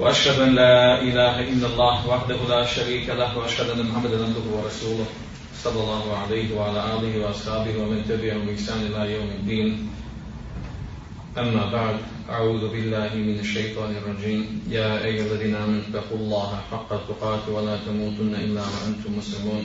وأشهد أن لا إله إلا الله وحده لا شريك له وأشهد أن محمدا عبده ورسوله صلى الله عليه وعلى آله وأصحابه ومن تبعهم بإحسان إلى يوم الدين. أما بعد أعوذ بالله من الشيطان الرجيم. يا أيها الذين آمنوا اتقوا الله حق تقاته ولا تموتن إلا وأنتم مسلمون.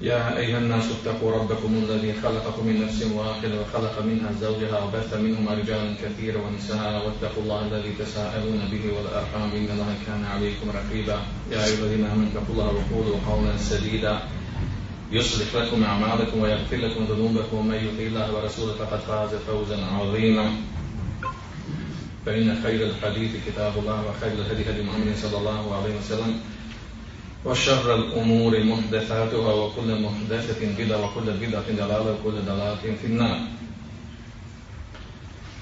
يا أيها الناس اتقوا ربكم الذي خلقكم من نفس واحدة وخلق منها زوجها وبث منهما رجالا كثيرا ونساء واتقوا الله الذي تساءلون به والأرحام إن الله كان عليكم رقيبا. يا أيها الذين آمنوا اتقوا الله وقولوا قولا سديدا. يصلح لكم أعمالكم ويغفر لكم ذنوبكم. ومن يطع الله ورسوله فقد فاز فوزا عظيما. فإن خير الحديث كتاب الله وخير الهدي هدي محمد صلى الله عليه وسلم. وشر الأمور محدثاتها وكل محدثة بدعة وكل بدعة ضلالة وكل ضلالة في النار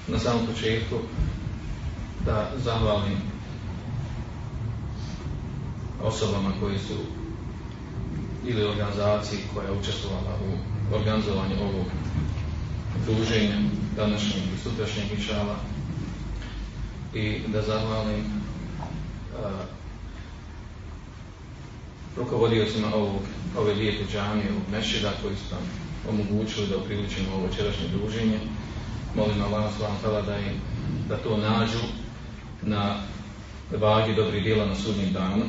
Na samom početku da zahvalim osobama koji su ili organizaciji koja je učestvovala u organizovanju ovog druženja današnjeg i sutrašnjeg inšala i da zahvalim uh, rukovodiocima ovog, ove lijepe džamije, ovog mešida koji su nam omogućili da upriličimo ovo večerašnje druženje. Molim Allah s.w.t. da, im, da to nađu na vagi dobrih djela na sudnjem danu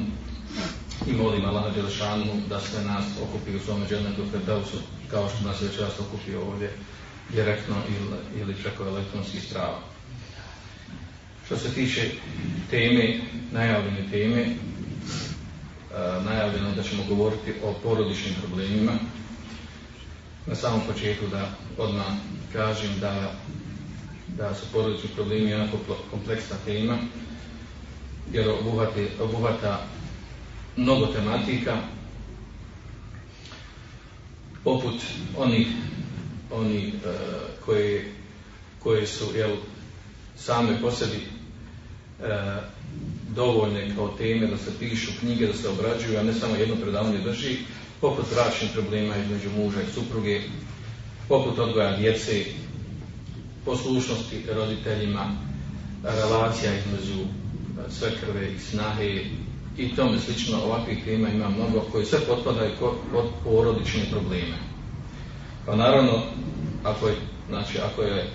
i molim Allah Đelešanu da sve nas okupi u svome dželnetu Ferdausu kao što nas večeras okupi ovdje direktno ili, ili preko elektronskih strava. Što se tiče teme, najavljene teme, najavljeno da ćemo govoriti o porodičnim problemima. Na samom početku da odmah kažem da, da su porodični problemi jako kompleksna tema, jer obuhvata, obuhvata mnogo tematika, poput onih, onih e, koje, koje su jel, same po sebi e, dovoljne kao teme da se pišu knjige, da se obrađuju, a ne samo jedno predavanje drži, poput bračnih problema između muža i supruge, poput odgoja djece, poslušnosti roditeljima, relacija između svekrve i snahe i tome slično ovakvih tema ima mnogo koji sve potpadaju pod porodične probleme. Pa naravno, ako je, znači, ako je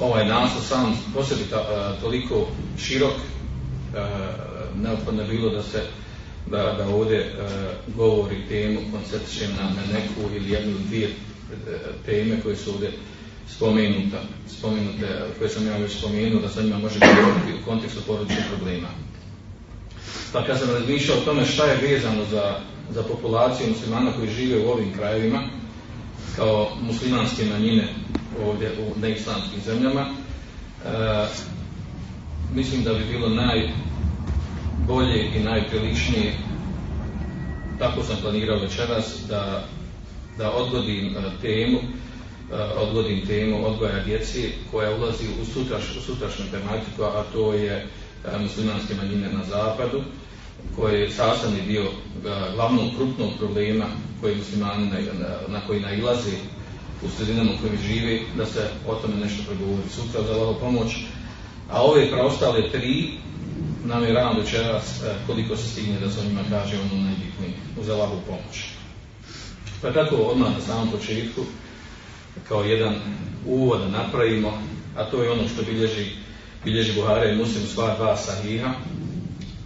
ovaj naslov sam po sebi ta, toliko širok, neophodno je bilo da se da, da ovdje govori temu koncentrišem na, na neku ili jednu ili dvije teme koje su ovdje spomenuta, spomenute, koje sam ja već spomenuo, da sa njima može govoriti u kontekstu porodičnih problema. Pa kad sam razmišljao o tome šta je vezano za, za populaciju muslimana koji žive u ovim krajevima, kao muslimanske manjine ovdje u neislamskim zemljama, e, mislim da bi bilo najbolje i najpriličnije, tako sam planirao večeras, da, da odgodim e, temu, e, odgodim temu odgoja djeci koja ulazi u, sutraš, u sutrašnju tematiku, a to je muslimanske manjine na zapadu, koje je sastavni dio glavnog krupnog problema koji muslimani na, na, koji nailaze u sredinama u kojim žive, da se o tome nešto pregovori sutra za Allaho pomoć. A ove preostale tri nam je rano večeras koliko se stigne da se o njima kaže ono najbitnije uz Allaho pomoć. Pa tako odmah na samom početku kao jedan uvod napravimo, a to je ono što bilježi bilježi Buhara i Muslim sva dva sahiha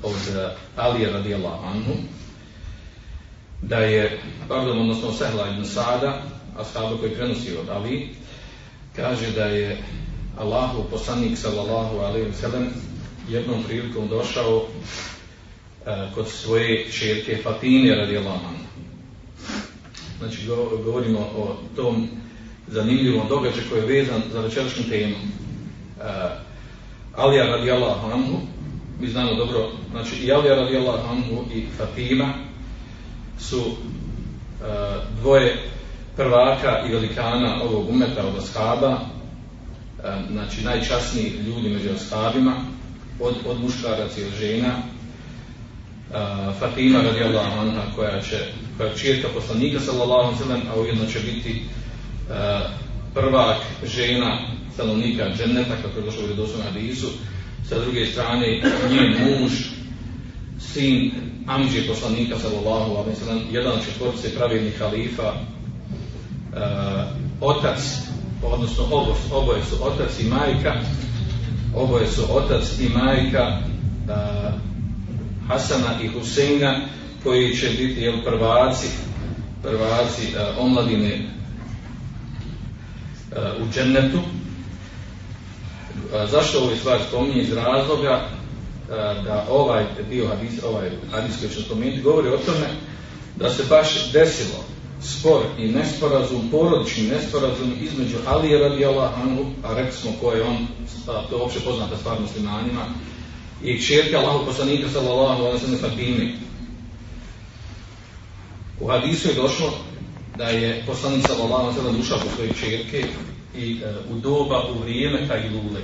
od Alija radijallahu anhu da je, pardon, odnosno Sehla ibn Sada, ashaba koji prenosi od Ali, kaže da je Allahu poslanik sallallahu alaihi sallam jednom prilikom došao uh, kod svoje čerke Fatine radijallahu anhu. Znači, govorimo o tom zanimljivom događaju koji je vezan za večerašnju temu. Uh, Alija radijallahu anhu, mi znamo dobro, znači i Alija radijallahu anhu i Fatima, su uh, dvoje prvaka i velikana ovog umeta od ashaba, znači najčasniji ljudi među ashabima, od, od muškaraca i od žena, Fatima radijallahu anha koja će koja je čirka poslanika sallallahu alejhi a ujedno će biti prvak žena stanovnika dženneta kako je došlo u vjerodostojnom hadisu. Sa druge strane njen muž, sin Amđe poslanika sallallahu alejhi jedan od četvorice pravilnih halifa, otac, odnosno obo, oboje su otac i majka, oboje su otac i majka uh, Hasana i Huseina koji će biti jel, prvaci, prvaci uh, omladine uh, u džennetu. Zašto ovo stvar spominje iz razloga da ovaj dio hadis, ovaj hadis koji ću spomenuti govori o tome da se baš desilo spor i nesporazum, porodični nesporazum između Alije radijallahu anhu, a rekli smo ko je on, to je opće poznata stvar muslimanima, i čerke Allahu poslanika sallallahu alaihi sallam Fatime. U hadisu je došlo da je poslanik sallallahu alaihi sallam ušao po svoje čerke i e, u doba, u vrijeme taj lule,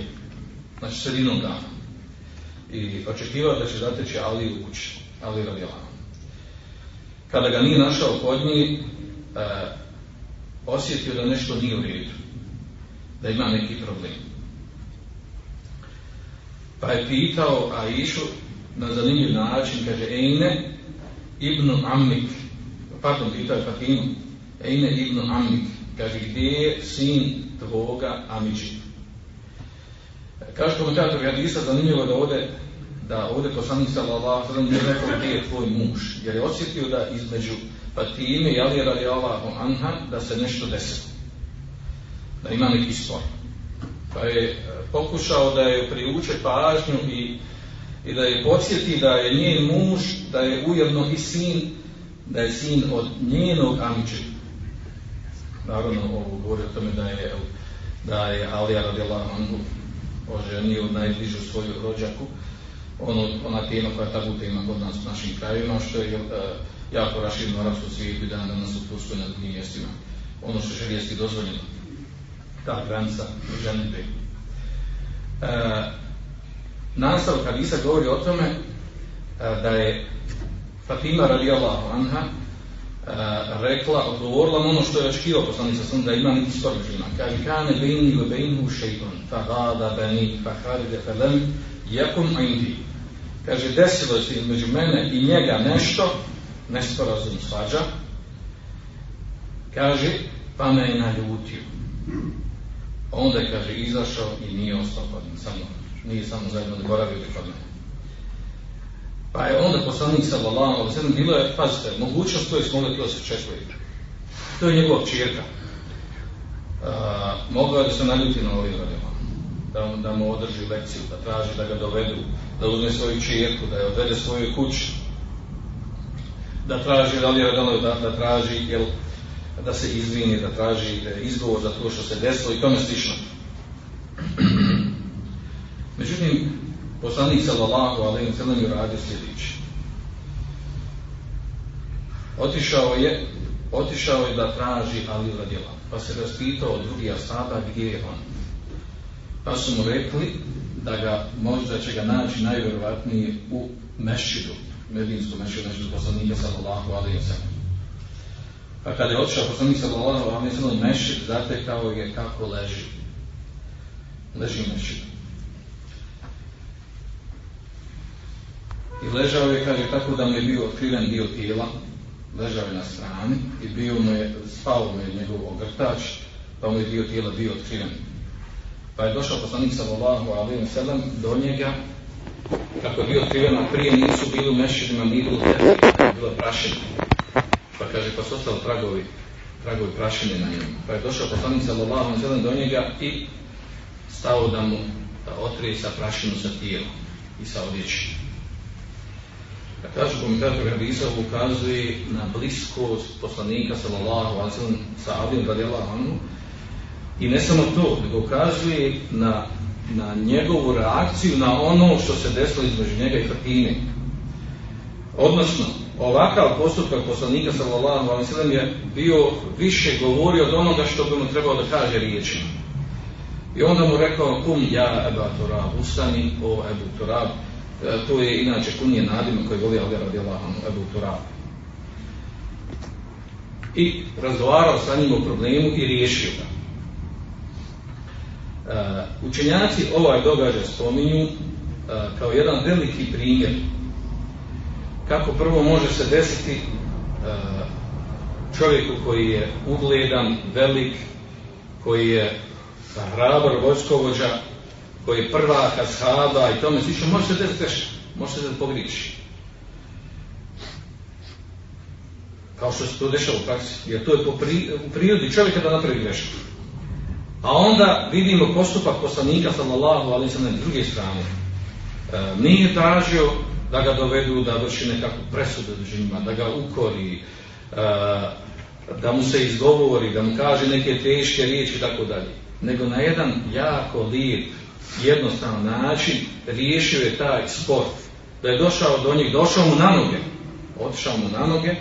znači sredinom dana. I očekivao da će zateći Ali u kući, Ali radijallahu Kada ga nije našao kod njih, osjetio da nešto nije u redu, da ima neki problem. Pa je pitao Aishu na zanimljiv način, kaže Ejne ibn Amnik, pardon, pitao je Fatimu, Ejne ibn Amnik, kaže gdje je sin tvoga Amidži. Kaže komentator Hadisa, zanimljivo da ovdje da ovdje poslanik sallallahu alejhi ve rekao gdje je tvoj muž, jer je osjetio da između Fatime i Ali radijallahu anha da se nešto desilo. Da ima neki spor. Pa je pokušao da je priuče pažnju i, i da je podsjeti da je njen muž, da je ujedno i sin, da je sin od njenog Amiće. Naravno, ovo govori o tome da je, da je Alija radijallahu anhu oženio najbližu svoju rođaku, ono, ona tema koja tabu tema kod nas u našim krajevima, što je uh, jako raširno u arapskom svijetu i dan danas u na drugim mjestima. Ono što šerijski dozvoljeno, ta granica ženitbe. E, nastavak hadisa govori o tome e, da je Fatima radijallahu anha e, rekla, odgovorila ono što je očekivao poslanica sam da ima spor među njima. Kaže, kane bejni ili bejnu šeitan, fa gada beni, fa haride, fa lem, jakum indi. Kaže, desilo se između mene i njega nešto, nesporazum svađa, kaže, pa me je naljutio. Onda je, kaže, izašao i nije ostao kod samo, nije samo zajedno da boravio kod mene. Pa je onda poslanik sallallahu alejhi bilo je pazite mogućnost koju smo mogli to se čekuje. To je njegova čirka. A, mogao da se naljuti na ovim radima. Da, da mu održi lekciju, da traži da ga dovedu, da uzme svoju čirku, da je odvede svoju kuću, da traži, da li je da, da traži, jel, da se izvini, da traži izgovor za to što se desilo i tome slično. Međutim, poslanik sallallahu alejhi ve sellem je radio sljedeće. Otišao je, otišao je da traži Ali radijala, pa se raspitao od drugih asaba gdje je on. Pa su mu rekli da ga možda će ga naći najvjerovatnije u mešidu, medinskom mešidu, mešidu poslanika sallallahu alejhi ve sellem. Pa kada je otišao poslanik sallallahu alejhi ve sellem mešid, zatekao je kako leži. Leži mešid. I ležao je, kaže, tako da mu je bio otkriven dio tijela, ležao je na strani i bio mu je, spao mu je njegov ogrtač, pa mu je dio tijela bio otkriven. Pa je došao poslanik sallallahu alejhi ve sellem do njega, kako je bio otkriven, a prije nisu bili u mešidima, nije bilo tepih, bilo prašina. Pa kaže, pa su ostali tragovi, tragovi prašine na njemu. Pa je došao poslanik sallallahu alejhi ve sellem do njega i stao da mu da otrije sa prašinu sa tijelom i sa odjećom. Kad kažu komentator Hadisa ukazuje na bliskost poslanika sallallahu alejhi ve sellem sa Alijom radijallahu anhu i ne samo to, nego ukazuje na na njegovu reakciju na ono što se desilo između njega i Fatime. Odnosno, ovakav postupak poslanika sallallahu alejhi je bio više govorio od onoga što bi mu trebalo da kaže riječima. I onda mu rekao kum ja Ebu Turab, ustani o Ebu Turab. E, to je inače kunije nadima koji voli Ali radijallahu Ebu Turab. I razgovarao sa njim o problemu i riješio ga. E, učenjaci ovaj događaj spominju e, kao jedan veliki primjer kako prvo može se desiti e, čovjeku koji je ugledan, velik, koji je hrabar vojskovođa, koji je prva kashaba i tome slično, može se desiti greška, može se desiti. Kao što se to dešava u praksi, jer to je po u prirodi čovjeka da napravi grešku. A onda vidimo postupak poslanika sallallahu alaihi sallam druge strane. E, nije tražio da ga dovedu da vrši nekakvu presudu njima, da ga ukori, e, da mu se izgovori, da mu kaže neke teške riječi i tako dalje. Nego na jedan jako lijep, jednostavan način riješio je taj spor. Da je došao do njih, došao mu na noge, otišao mu na noge,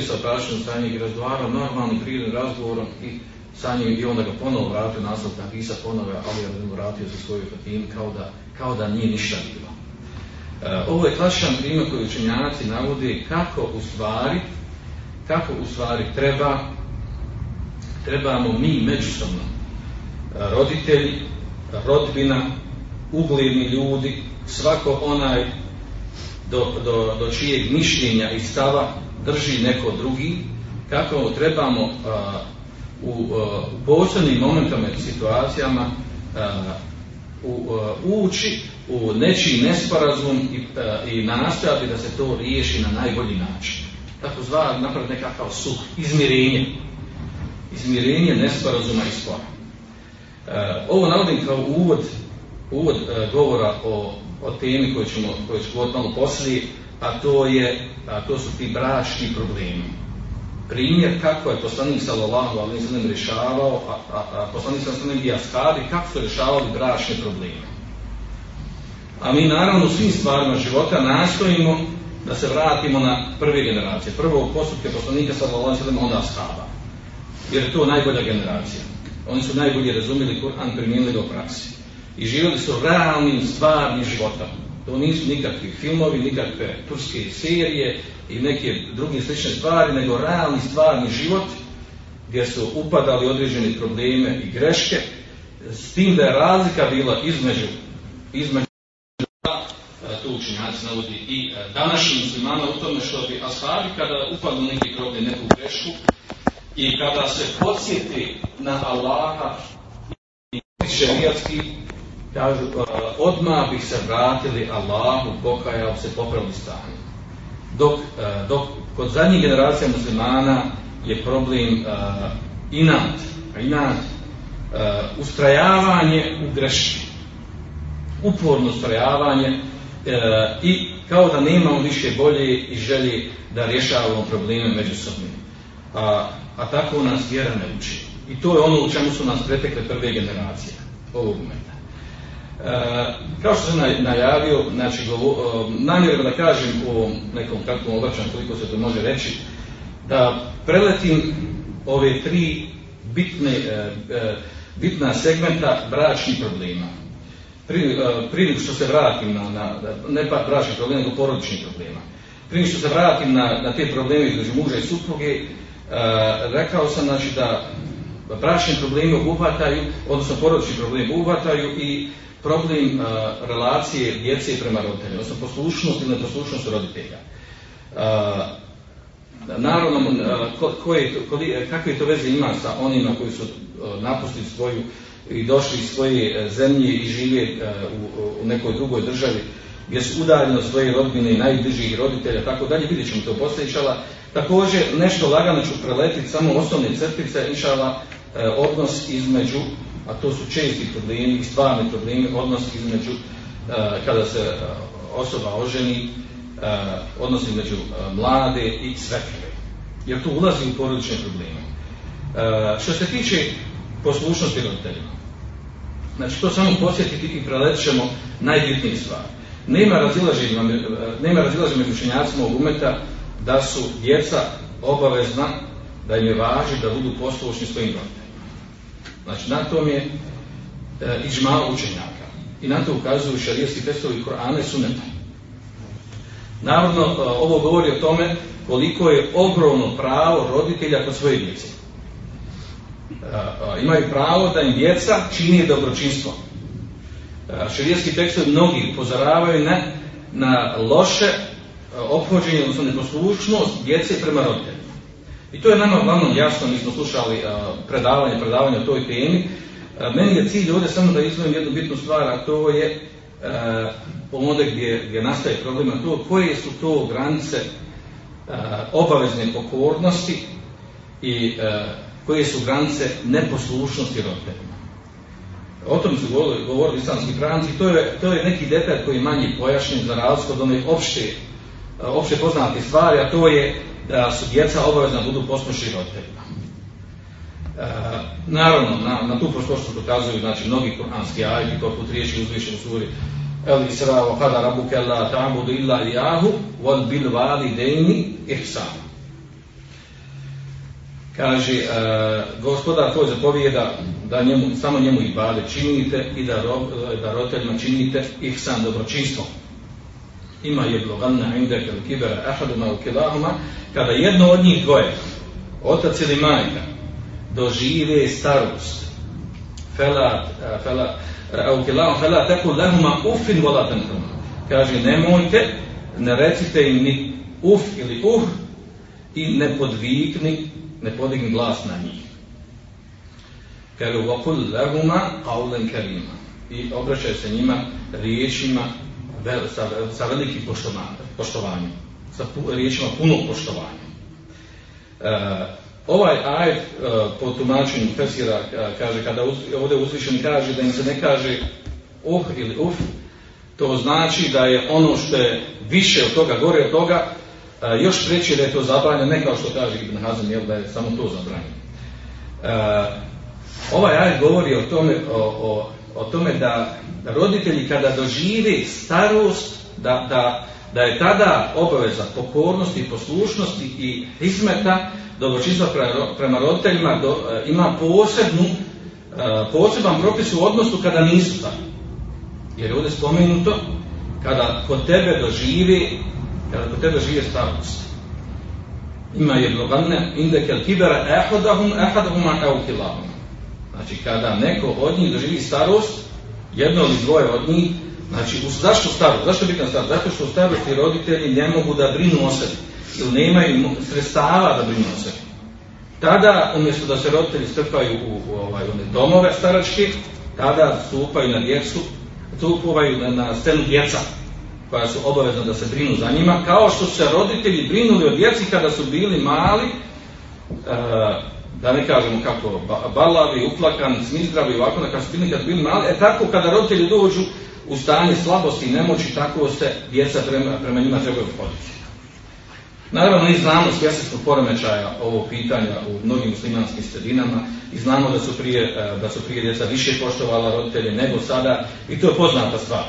se prašenom sa njih i razgovarao normalnim prirodnim razgovorom i sa njim i onda ga ponovo vratio naslov Hadisa ponove, ali je vratio za svoju Fatinu kao da, kao da nije ništa bilo. E, ovo je klasičan primjer koji učenjaci navode kako u stvari, kako u stvari treba, trebamo mi međusobno, e, roditelji, rodbina, ugledni ljudi, svako onaj do, do, do čijeg mišljenja i stava drži neko drugi, kako trebamo u, u posebnim momentama i situacijama u, ući u nečiji nesporazum i, i nastojati da se to riješi na najbolji način. Tako zva napraviti nekakav suh, izmirenje. Izmirenje nesporazuma i spora. Ovo navodim kao uvod, uvod govora o, o temi koju ćemo, koju ćemo malo poslije, a to, je, a to su ti bračni problemi primjer kako je poslanik sallallahu alejhi ve sellem rješavao, a, a, a poslanik sallallahu alejhi ve kako su rješavali bračne probleme. A mi naravno u svim stvarima života nastojimo da se vratimo na prve generacije. Prvo postupke poslanika sallallahu alejhi ve sellem onda ashaba. Jer je to najbolja generacija. Oni su najbolje razumjeli Kur'an, primijenili ga u praksi. I živjeli su realnim, stvarnim životom. To nisu nikakvi filmovi, nikakve turske serije i neke druge slične stvari, nego realni stvarni život gdje su upadali određene probleme i greške, s tim da je razlika bila između, između tu učinjaci navodi i današnji muslimana u tome što bi ashabi kada upadnu neki problem, neku grešku i kada se podsjeti na Allaha i šerijatski kažu, odmah bi se vratili Allahu, pokajao se, popravili stanje. Dok, e, dok kod zadnjih generacija muslimana je problem uh, inat, inat, uh, ustrajavanje u greški, uporno ustrajavanje i kao da nemamo više bolje i želje da rješavamo probleme međusobno. A, a tako nas vjera ne uči. I to je ono u čemu su nas pretekle prve generacije ovog momenta. E, kao što sam najavio, znači, namjerno da kažem u nekom kratkom obraćanju, koliko se to može reći, da preletim ove tri bitne, e, e, bitna segmenta bračnih problema. Prije što se vratim na, na ne pa bračnih problema, nego porodičnih problema. Prije što se vratim na, na te probleme između muža i supruge, rekao sam znači, da bračni problemi obuhvataju, odnosno porodični problemi obuhvataju i problem relacije djece prema roditeljima, odnosno poslušnost ili neposlušnost roditelja. naravno, kakve to veze ima sa onima koji su napustili svoju i došli iz svoje e, zemlje i žive e, u, nekoj drugoj državi gdje su udaljeni od svoje rodbine i najbližih roditelja, tako dalje, vidjet ćemo to posljedičala. Također, nešto lagano ću preletiti, samo osnovne crtice, inšala, e, odnos između a to su česti problemi i stvarni problemi, odnos između e, kada se e, osoba oženi, e, odnos između mlade i svetljive. Jer tu ulazi u porodične probleme. Što se tiče poslušnosti roditeljima, znači to samo posjetiti i preletit ćemo najbitnije stvari. nema razilaženja, nema razilaženja među ovog umeta da su djeca obavezna da im je važi da budu poslušni svojim roditeljima. Znači, na tom je e, iđma učenjaka. I na to ukazuju šarijski testovi Korane suneta. Naravno, e, ovo govori o tome koliko je ogromno pravo roditelja kod svoje djece. E, e, imaju pravo da im djeca čini dobročinstvo. Šarijski tekstovi mnogi upozoravaju na, na loše ophođenje, odnosno neposlušnost djece prema roditeljima. I to je nama uglavnom jasno, mi smo slušali predavanje, predavanje o toj temi. Meni je cilj ovdje samo da izvojim jednu bitnu stvar, a to je ovdje gdje, gdje nastaje problem, a to koje su to granice obavezne pokornosti i koje su granice neposlušnosti roditeljima. O tom su govorili, govorili islamski pravnici, to je, to je neki detalj koji je manje pojašnjen za razliku od onih opšte, opšte poznate stvari, a to je da su djeca obavezna budu poslušni roditeljima. E, naravno, na, na tu poslušnost dokazuju znači, mnogi kuranski ajki, poput riječi uzvišen suri El Isra wa kada rabuke la ta'budu illa iyahu wal bil validejni ihsan. Kaže, e, gospodar tvoj zapovijeda da njemu, samo njemu i bade činite i da, da roditeljima činite ihsan dobročinstvo. Ima je bloganna indeke u kibera ahaduma u kilahuma, kada jedno od njih dvoje, otac ili majka, dožive starost, fela, fela, kilahum, fela teku lehuma ufin vola tenhuma. Kaže, nemojte, ne recite im ni uf ili uh i ne podvikni, ne podigni glas na njih. Kaže, vakul lehuma qawlen karima. I obraćaju se njima riječima sa, sa velikim poštovanjem, sa pu, riječima punog poštovanja. E, ovaj ajet e, po tumačenju Fesira kaže, kada uz, ovdje uzvišeni kaže da im se ne kaže uh ili uf, to znači da je ono što je više od toga, gore od toga, e, još preći da je to zabranjeno, ne kao što kaže Ibn Hazan, jel da je samo to zabranjeno. E, ovaj ajet govori o tome, o, o, o tome da, roditelji kada dožive starost, da, da, da je tada obaveza pokornosti, poslušnosti i izmeta dobročinstva prema roditeljima do, ima posebnu, poseban propis u odnosu kada nisu tako. Jer je ovdje spomenuto kada kod tebe doživi kada kod tebe žive starost. Ima je indekel kibera ehadahum ehadahum kilahum. Znači kada neko od njih doživi starost, jedno ili dvoje od njih, znači zašto starost? Zašto na starost? Zato što starosti roditelji ne mogu da brinu o sebi ili nemaju sredstava da brinu o sebi. Tada, umjesto da se roditelji strpaju u, u ovaj, one domove staračke, tada stupaju na djecu, stupaju na, na scenu djeca koja su obavezna da se brinu za njima, kao što su se roditelji brinuli o djeci kada su bili mali, e, da ne kažemo kako, balavi, uplakani, smizdravi, ovako, kada su bili, kad bili mali, e tako kada roditelji dođu u stanje slabosti i nemoći, tako se djeca prema, prema njima trebaju podići. Naravno, mi znamo svjesni smo poremećaja ovog pitanja u mnogim muslimanskim sredinama i znamo da su prije, da su prije djeca više poštovala roditelje nego sada i to je poznata stvar.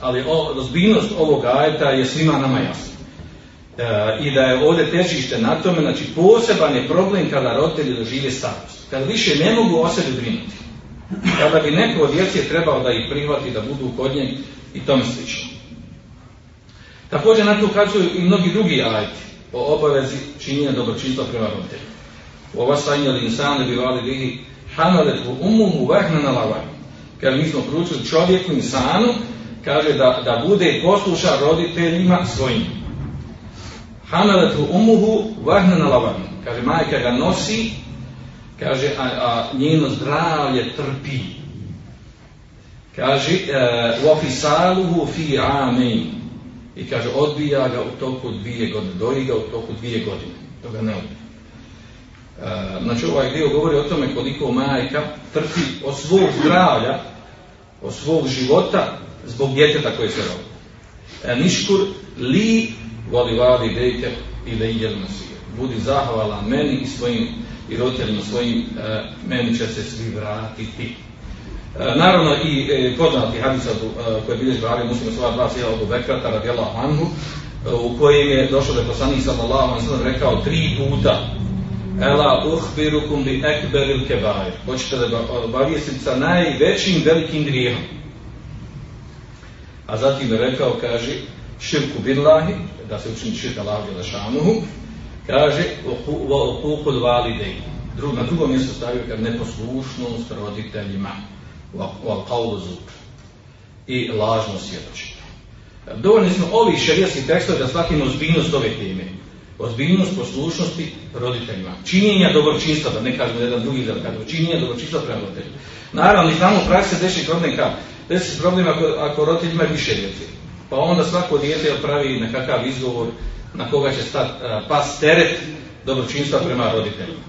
Ali o, ozbiljnost ovog ajeta je svima nama jasna. E, I da je ovdje težište na tome, znači poseban je problem kada roditelji dožive starost. Kada više ne mogu o sebi brinuti. Kada bi neko od djece trebao da ih prihvati, da budu kod njeg i tome slično. Također na to ukazuju i mnogi drugi ajti o obavezi činjenja dobročinstva prema roditeljima. U ova stanje li insane bi vali bihi hamalet u umumu vahna na lavaj. Kaže, mi smo pručili čovjeku insanu, kaže da, da bude posluša roditeljima svojim. Hamalet u umuhu vahna na lavaj. Kaže, majka ga nosi, kaže, a, a njeno zdravlje trpi. Kaže, u ofisaluhu fi amin i kaže odbija ga u toku dvije godine, doji ga u toku dvije godine, to ga ne odbija. E, znači ovaj dio govori o tome koliko majka trpi od svog zdravlja, od svog života zbog djeteta koje se rodi. E, niškur li voli vali dejte i ide nasije. Budi zahvala meni i svojim i roditeljima svojim, e, meni će se svi vratiti. E, naravno i e, poznati hadis e, koji je bilježi Buhari muslim sva dva sjela od Bekrata radijallahu anhu u kojem je došao da je poslanik sallallahu alejhi ve rekao tri puta Ela uhbirukum bi ekberil kebair. Hoćete da obavijestim sa najvećim velikim grijehom. A zatim je rekao, kaže, širku billahi, da se učini širka Allahu šanuhu, kaže, uqukul validej. na drugom mjestu stavio kad neposlušnost roditeljima u i lažno svjedočenje. Dovoljni smo ovih šerijskih tekstova da shvatimo ozbiljnost ove teme. Ozbiljnost poslušnosti roditeljima. Činjenja dobročinstva, da ne kažemo jedan drugi da kažemo, činjenja dobročinstva prema roditeljima. Naravno, i tamo u praksi deši problem kad? Desi se problem ako, ako roditelj ima više djece. Pa onda svako dijete pravi nekakav izgovor na koga će stati pas teret dobročinstva prema roditeljima.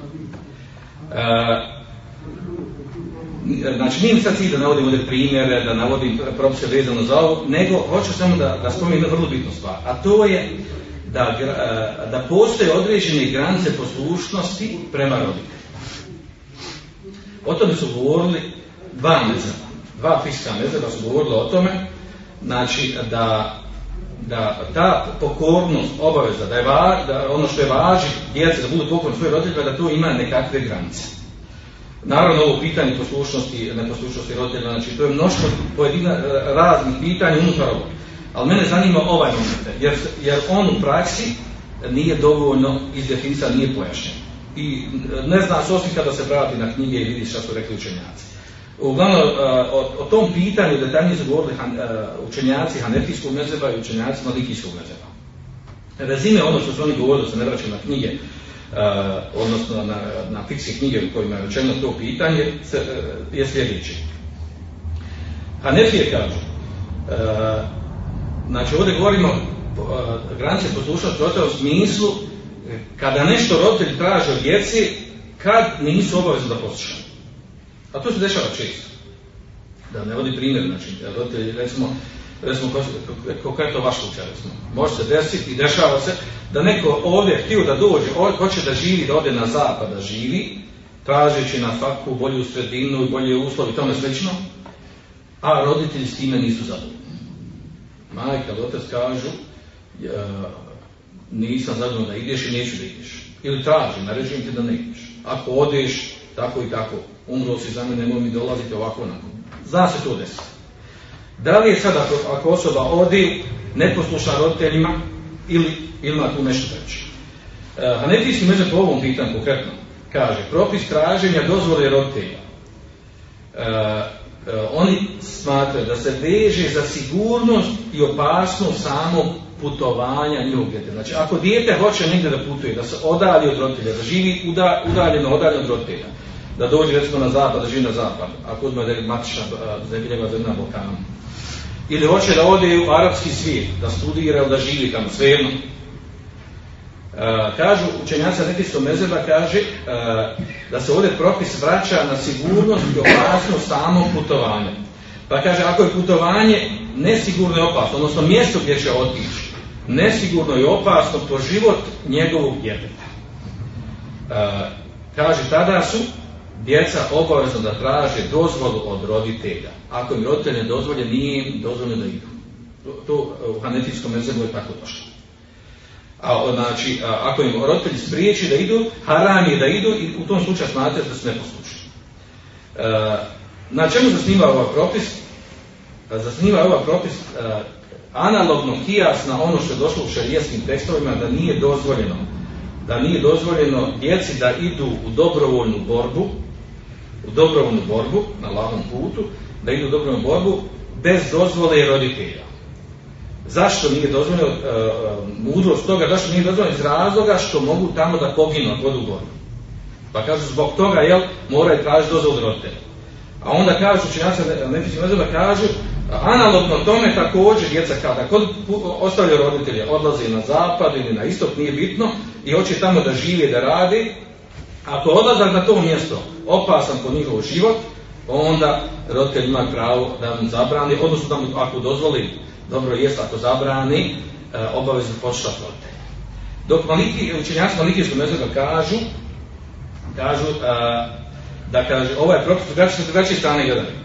Znači, nije sad cilj da navodim ovdje primjere, da navodim propise vezano za ovo, nego hoću samo da, da spomenem vrlo bitnu stvar, a to je da, da postoje određene granice poslušnosti prema roditeljima. O tome su govorili dva mezeba, dva fiska mezeba su govorili o tome, znači da, da ta pokornost, obaveza, da je da ono što je važi djece da budu pokorni svoje roditelja, da to ima nekakve granice. Naravno, ovo pitanje poslušnosti, neposlušnosti roditelja, znači to je mnoštvo pojedina e, raznih pitanja unutar ovog. Ali mene zanima ovaj moment, jer, jer on u praksi nije dovoljno izdefinisan, nije pojašnjen. I ne zna se osim kada se vrati na knjige i vidi što su rekli učenjaci. Uglavnom, e, o, o tom pitanju detaljnije su govorili han, e, učenjaci Hanefijskog mezeba i učenjaci Malikijskog mezeba. Rezime ono što su oni govorili, se ne vraćaju na knjige, Eh, odnosno na, na fikske knjige u kojima je rečeno to pitanje, je sljedeći. Hanefije kažu, znači ovdje govorimo granice poslušnosti roditelja u smislu kada nešto roditelj traže od djeci kad nisu obavezni da poslušaju. A to se dešava često. Da ne vodi primjer, znači, roditelji recimo recimo to vaš slučaj recimo. Može se desiti i dešava se da neko ovdje htio da dođe, hoće da živi, da ode na zapad da živi, tražeći na faku bolju sredinu i bolje uslovi i tome slično, a roditelji s time nisu zadovoljni. Majka otac kažu, nisam zadovoljna da ideš i neću da ideš. Ili traži, naređujem ti da ne ideš. Ako odeš, tako i tako, umro si za mene, nemoj mi dolaziti ovako onako. Zna se to desiti. Da li je sad ako, osoba odi neposlušna roditeljima ili ima tu nešto reći? E, Hanefijski među po ovom pitanju konkretno kaže propis traženja dozvole roditelja. E, e, oni smatraju da se veže za sigurnost i opasnost samog putovanja njihovog djeteta. Znači, ako dijete hoće negdje da putuje, da se odalji od roditelja, da živi udaljeno, udaljeno od roditelja, da dođe recimo na zapad, da živi na zapad, ako uzme da je matična zemlja na Balkanu, ili hoće da ode u arapski svijet, da studira ili da živi tamo, svejedno. E, kažu, učenjaca Netijskog mezeba kaže e, da se ovdje propis vraća na sigurnost i opasnost samog putovanja. Pa kaže, ako je putovanje nesigurno i opasno, odnosno mjesto gdje će otići, nesigurno i opasno po život njegovog djeteta. E, kaže, tada su djeca obavezno da traže dozvolu od roditelja. Ako im roditelj ne dozvolje, nije im dozvoljeno da idu. To, u hanetijskom mezebu je tako došlo. A, znači, ako im roditelji spriječi da idu, haram je da idu i u tom slučaju smatraju da su neposlušni. E, na čemu zasniva ovaj propis? E, zasniva ovaj propis e, analogno kijas na ono što je došlo u šarijetskim tekstovima da nije dozvoljeno da nije dozvoljeno djeci da idu u dobrovoljnu borbu u dobrovoljnu borbu na lahom putu, da idu u dobrovoljnu borbu bez dozvole roditelja. Zašto nije dozvoljeno? E, e, mudrost toga, zašto nije dozvoljeno? Iz razloga što mogu tamo da poginu ako odu borbu. Pa kažu zbog toga, jel, moraju tražiti dozvolu roditelja. A onda kažu, učinjaci nefični da kažu, analogno tome također djeca kada kod ostavljaju roditelje, odlaze na zapad ili na istok, nije bitno, i hoće tamo da žive, da radi, ako odlazak na to mjesto opasan po njihov život, onda roditelj ima pravo da mu zabrani, odnosno da mu ako dozvoli, dobro jest ako zabrani, e, obavezno poslušati roditelj. Dok maliki, učenjaci malikijskog metoda kažu, kažu e, da kaže, ovaj propis drugačije, drugačije strane gledaju.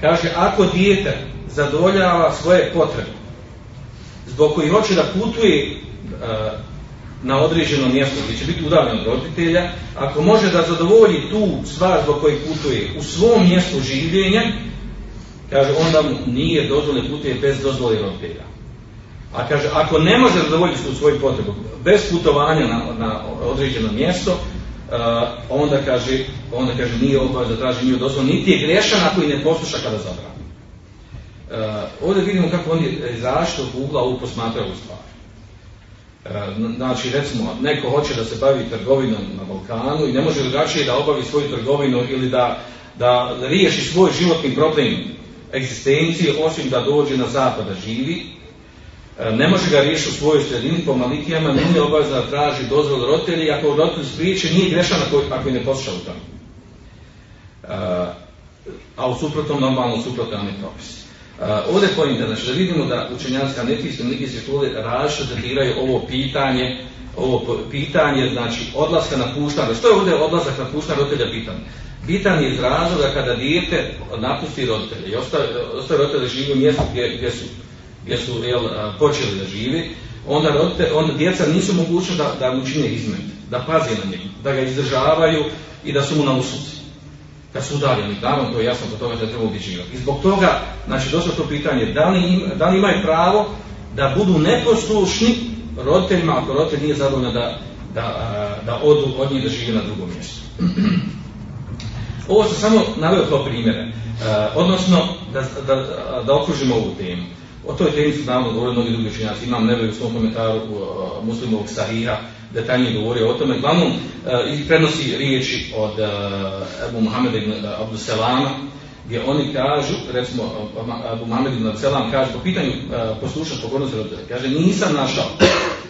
Kaže, ako dijete zadovoljava svoje potrebe, zbog koji hoće da putuje e, na određeno mjesto gdje će biti udaljen od roditelja, ako može da zadovolji tu stvar zbog koji putuje u svom mjestu življenja, kaže, onda mu nije dozvoljeno putuje bez dozvole roditelja. A kaže, ako ne može zadovoljiti tu svoju potrebu bez putovanja na, na određeno mjesto, onda kaže, onda kaže nije obaveza da traži nije dozvoljeno, niti je grešan ako i ne posluša kada zabrani. Ovdje vidimo kako oni različitog ugla ovu posmatraju stvar. Uh, znači, recimo, neko hoće da se bavi trgovinom na Balkanu i ne može drugačije da obavi svoju trgovinu ili da, da riješi svoj životni problem egzistencije, osim da dođe na zapad da živi, E, ne može ga riješiti u svojoj sredini po malikijama, nije obavezno da traži dozvol roditelji, ako roditelj spriječe, nije grešan ako, ako ne posluša u tome. Uh, a u suprotnom, normalno suprotan je propis. Uh, ovdje je pojenta, znači da vidimo da učenjanska anetijske škole različito tretiraju ovo pitanje, ovo pitanje, znači odlaska na puštanje. Što je ovdje odlazak na puštanje roditelja pitanje? Bitan je iz razloga kada dijete napusti roditelje i ostaje, ostaje roditelje živi u mjestu gdje, gdje su gdje su jel, počeli da živi, onda, rodite, onda djeca nisu mogućni da, da mu čine izmet, da paze na njega, da ga izdržavaju i da su mu na usluci. Kad su udaljeni, naravno to je jasno, po toga da treba ubiđivati. I zbog toga, znači, došlo to pitanje, da li, im, da li imaju pravo da budu neposlušni roditeljima, ako roditelj nije zadovoljno da, da, da odu od njih da žive na drugom mjestu. Ovo sam samo naveo kao primjere, odnosno da, da, da okružimo ovu temu. O toj temi su naravno govorili mnogi drugi učenjaci. Imam nebe u svom komentaru uh, muslimovog sahiha detaljnije govorio o tome. Glavnom, uh, prenosi riječi od uh, Ebu Muhammeda ibn Abdu Selama, gdje oni kažu, recimo, Abu Muhammed ibn Selam kaže, po pitanju uh, poslušnosti pokornosti roditelja, kaže, nisam našao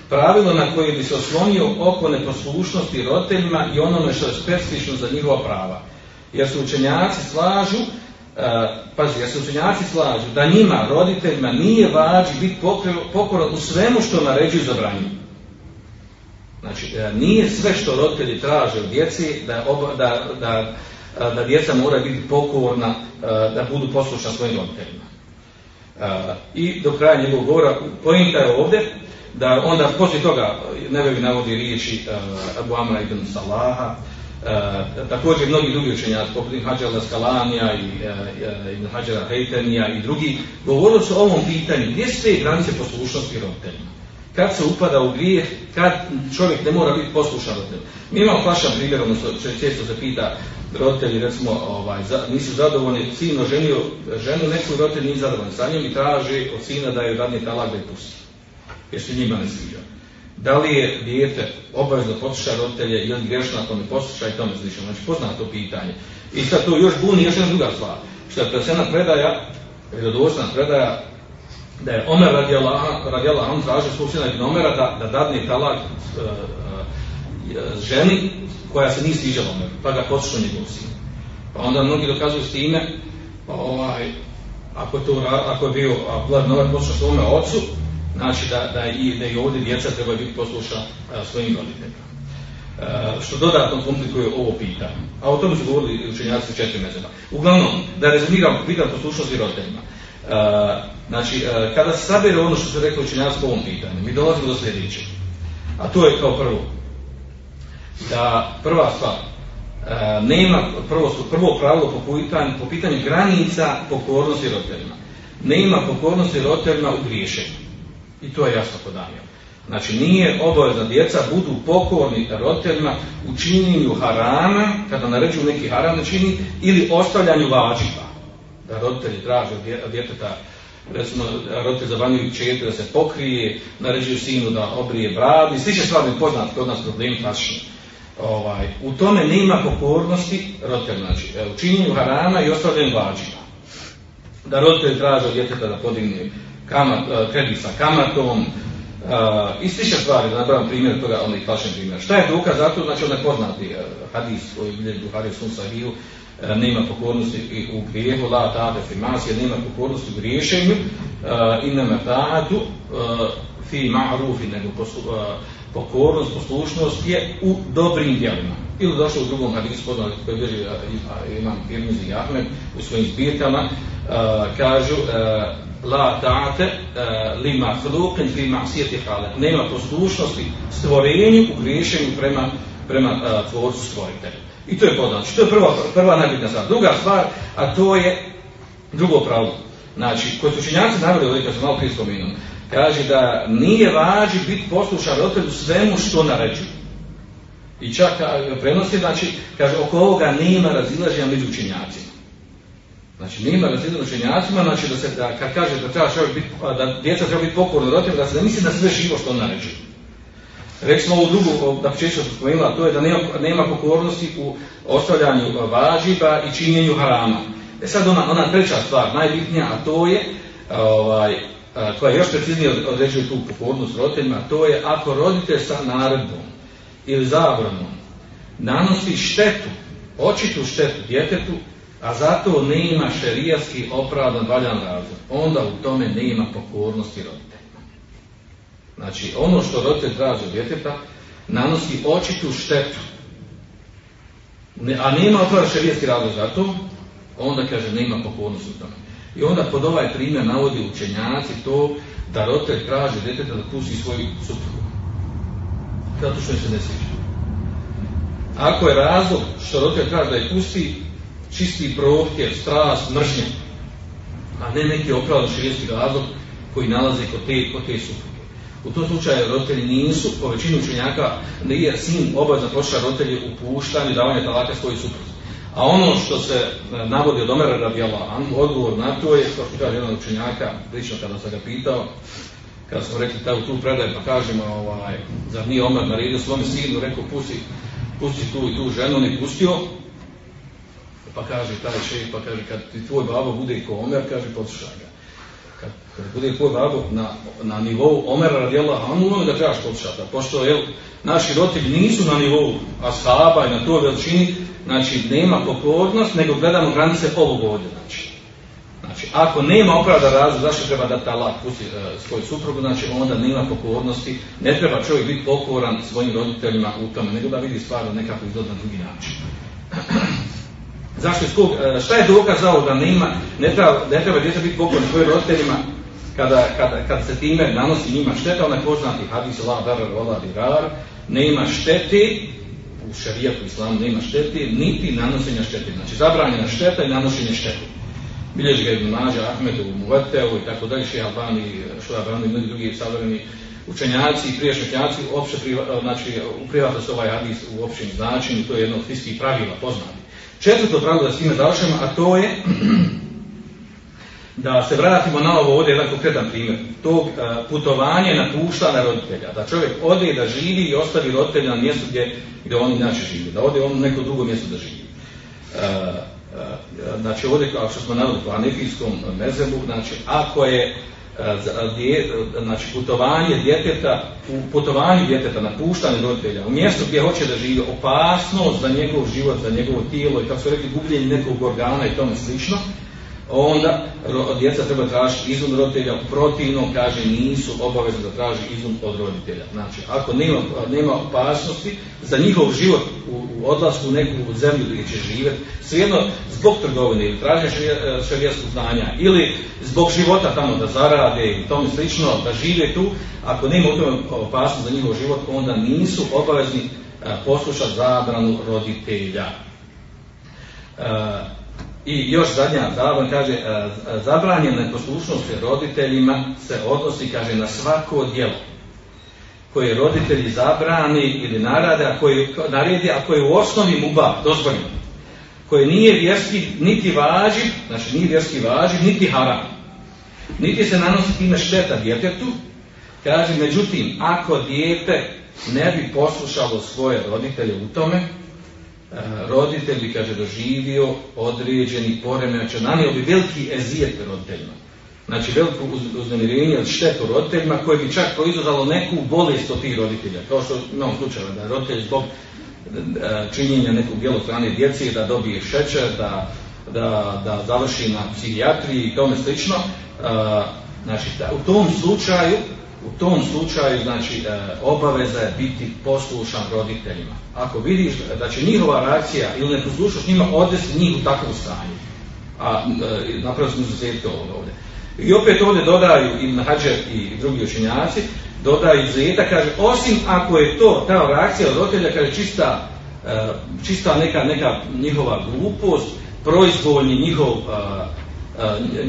pravilo na koje bi se oslonio oko neposlušnosti roditeljima i onome što je specifično za njihova prava. Jer su učenjaci slažu pazi, ja se učenjaci slažu da njima, roditeljima, nije vađi biti pokoran u svemu što naređuju zabranju. Znači, uh, nije sve što roditelji traže od djeci da, da, da, uh, da djeca mora biti pokorna, uh, da budu poslušna svojim roditeljima. I do kraja njegovog govora, pojenta je ovdje, da onda poslije toga nebevi navodi riječi Abu Amra ibn Salaha, E, također mnogi drugi učenjaci, poput Ibn Hađara i e, Ibn Hejtenija i drugi, govorili su o ovom pitanju, gdje su te granice poslušnosti roditeljima? Kad se upada u grijeh, kad čovjek ne mora biti poslušan roditeljima? Mi imamo pašan primjer, odnosno često se pita roditelji, recimo, ovaj, za, nisu zadovoljni, sin oženio ženu, neku roditelj nije zadovoljni sa njom i traži od sina da je dadne talak da je pusti. Jer se njima ne sviđa da li je dijete obavezno posluša roditelje ili grešno ako ne posluša i tome slično. Znači poznato pitanje. I sad to još buni još jedna druga stvar. Što je presena predaja, vjerodostojna predaja, da je Omer radijala, on traži sina Ibn Omera da, da dadne talak uh, uh, ženi koja se nije sviđala Omeru, pa ga posluša njegov sin. Pa onda mnogi dokazuju s time, pa ovaj, ako je, to, ako je bio Vlad Omer posluša svome ocu, znači da, da, i, da i ovdje djeca treba biti posluša a, svojim roditeljima. Što dodatno komplikuje ovo pitanje. A o tome su govorili učenjaci četiri mezeba. Uglavnom, da rezumiram pitan poslušnosti roditeljima. A, znači, a, kada se sabere ono što su rekli učenjaci po ovom pitanju, mi dolazimo do sljedećeg. A to je kao prvo. Da prva stvar, a, nema prvo, prvo pravilo po pitanju, po pitanju granica pokornosti roditeljima. Nema pokornosti roditeljima u griješenju. I to je jasno podanio. Znači nije obavezno djeca budu pokorni roditeljima u činjenju harama, kada naređuju neki haram da čini, ili ostavljanju vađiva. Da roditelji traže od djeteta, recimo roditelj zabranjuju čete da se pokrije, naređuju sinu da obrije bradu i sliče stvari poznat kod nas problem tačni. Ovaj, u tome nema pokornosti roditelja, znači u činjenju harama i ostavljanju vađiva. Da roditelj traže od djeteta da podigne kamat, e, kredit sa kamatom uh, i slične stvari, da napravim primjer toga, onaj klašen primjer. Šta je dokaz za to? Znači, onaj poznati uh, hadis koji bilježi Buhari u nema pokornosti u grijehu, la tate firmacije, nema pokornosti u griješenju, uh, i nema tatu uh, fi ma'rufi, nego pokornost, poslušnost je u dobrim djelima. ili došlo u drugom hadisu poznat koji bili imam Tirmizi Ahmed u svojim zbirkama, kažu la ta'ate li mahluqin fi ma'siyati khaliq. Nema poslušnosti stvorenju u griješenju prema prema tvorcu stvoritelju. I to je poznato. To je prva, prva najbitna stvar. Druga stvar, a to je drugo pravo. Znači, koji su učenjaci naveli ovdje, kad sam malo prije spomenuo, kaže da nije važi biti poslušan roditelju svemu što naređuje. I čak prenosi, znači, kaže, oko ovoga nema razilaženja među učenjacima. Znači, nema razilaženja učenjacima, znači, da se, da, kad kaže da treba biti, da djeca treba biti pokorno roditelju, da se ne misli na sve živo što on naređuje. Rekli smo ovu drugu, da sam spomenula, to je da nema, pokornosti u ostavljanju važiba i činjenju harama. E sad ona, ona treća stvar, najbitnija, a to je, ovaj, koja još preciznije određuje tu pokornost roditeljima, to je ako roditelj sa naredbom ili zabranom nanosi štetu, očitu štetu djetetu, a zato nema šerijatski opravdan valjan razlog, onda u tome nema pokornosti roditelja. Znači, ono što roditelj traži od djeteta, nanosi očitu štetu, a nema opravdan šerijatski razlog za to, onda kaže nema pokornosti u tome. I onda pod ovaj primjer navodi učenjaci to da roditelj traži djeteta da pusti svoju suprugu. Zato što se ne sviđa. Ako je razlog što roditelj traži da je pusti, čisti prohtjev, strast, mržnje, a ne neki opravdan širijski razlog koji nalazi kod te, kod te supruge. U tom slučaju roditelji nisu, po većinu učenjaka, nije sin obavezno posluša roditelji u puštanju davanja talaka svojoj supruzi. A ono što se e, navodi od Omera radijala, odgovor na to je, kao što kaže jedan učenjaka, lično kada sam ga pitao, kada smo rekli taj, tu predaj, pa kažemo, ovaj, zar nije Omer naredio svome sinu, rekao, pusti, pusti tu i tu ženu, ne pustio, pa kaže taj šejh, pa kaže, kad ti tvoj babo bude ko Omer, kaže, poslušaj ga. Kad, bude tvoj babo na, na nivou Omera radijala, a on da trebaš poslušati, pošto, jel, naši roditelji nisu na nivou ashaba i na toj veličini, znači nema pokornost, nego gledamo granice ovog ovdje, znači. Znači, ako nema opravda razlog zašto treba da talak pusti e, svoju suprugu, znači onda nema pokornosti, ne treba čovjek biti pokoran svojim roditeljima u tome, nego da vidi stvar nekako izgleda na drugi način. zašto skog, e, šta je dokaz za da nema, ne treba, ne treba djeca biti pokoran svojim roditeljima kada, kada, kada se time nanosi njima šteta, onaj poznati hadis Allah darar vola dirar, nema štete u šarijatu islamu nema štete, niti nanosenja štete. Znači, zabranjena šteta i nanošenje štete. Bilježi ga Ibn Ahmedu, Muveteu i tako dalje, Šeha Albani, Šeha i mnogi drugi savremeni učenjaci i priješnjaci opšte priva, znači, u privatnost ovaj hadis u općem značenju, to je jedno od fiskih pravila poznati. Četvrto pravilo da s time završamo, a to je da se vratimo na ovo ovdje jedan konkretan primjer. Tog putovanja napuštanja roditelja. Da čovjek ode da živi i ostavi roditelja na mjestu gdje, gdje oni inače žive. Da ode on neko drugo mjesto da živi. A, a, znači ovdje kao što smo navili po anefijskom mezebu znači ako je znači putovanje djeteta u putovanju djeteta napuštanje roditelja u mjestu gdje hoće da živi opasnost za njegov život za njegovo tijelo i kako su rekli gubljenje nekog organa i tome slično onda djeca treba tražiti izum roditelja, protivno, kaže, nisu obavezni da traži izum od roditelja. Znači, ako nema, nema opasnosti za njihov život u, u odlasku u neku zemlju gdje će živjeti, svejedno zbog trgovine ili traženja šarijaskog znanja ili zbog života tamo da zarade i tome slično, da žive tu, ako nema u tome opasnost za njihov život, onda nisu obavezni poslušati zabranu roditelja. Uh, I još zadnja zabrana kaže, e, zabranjena poslušnost roditeljima se odnosi, kaže, na svako djelo koje roditelji zabrani ili narade, a koje naredi, a koje u osnovi muba, dozvoljeno, koje nije vjerski, niti važi, znači nije vjerski važi, niti haram. Niti se nanosi time šteta djetetu, kaže, međutim, ako dijete ne bi poslušalo svoje roditelje u tome, roditelj bi, kaže, doživio određeni poremećaj, nanio bi veliki ezijet roditeljima. Znači, veliko uznemirenje od štetu roditeljima koje bi čak proizvozalo neku bolest od tih roditelja. Kao što imamo slučajeva da roditelj zbog činjenja nekog bijelog strane djece da dobije šećer, da, da, da završi na psihijatriji i tome slično. Znači, u tom slučaju u tom slučaju znači e, obaveza je biti poslušan roditeljima. Ako vidiš da će njihova reakcija ili neposlušnost njima odvesti njih u takvo stanje, a e, napravili smo izuzetke ovdje. I opet ovdje dodaju i Hadžer i drugi učenjaci, dodaju izuzetak, kaže, osim ako je to, ta reakcija od roditelja, kaže, čista, e, čista neka, neka njihova glupost, proizvoljni njihov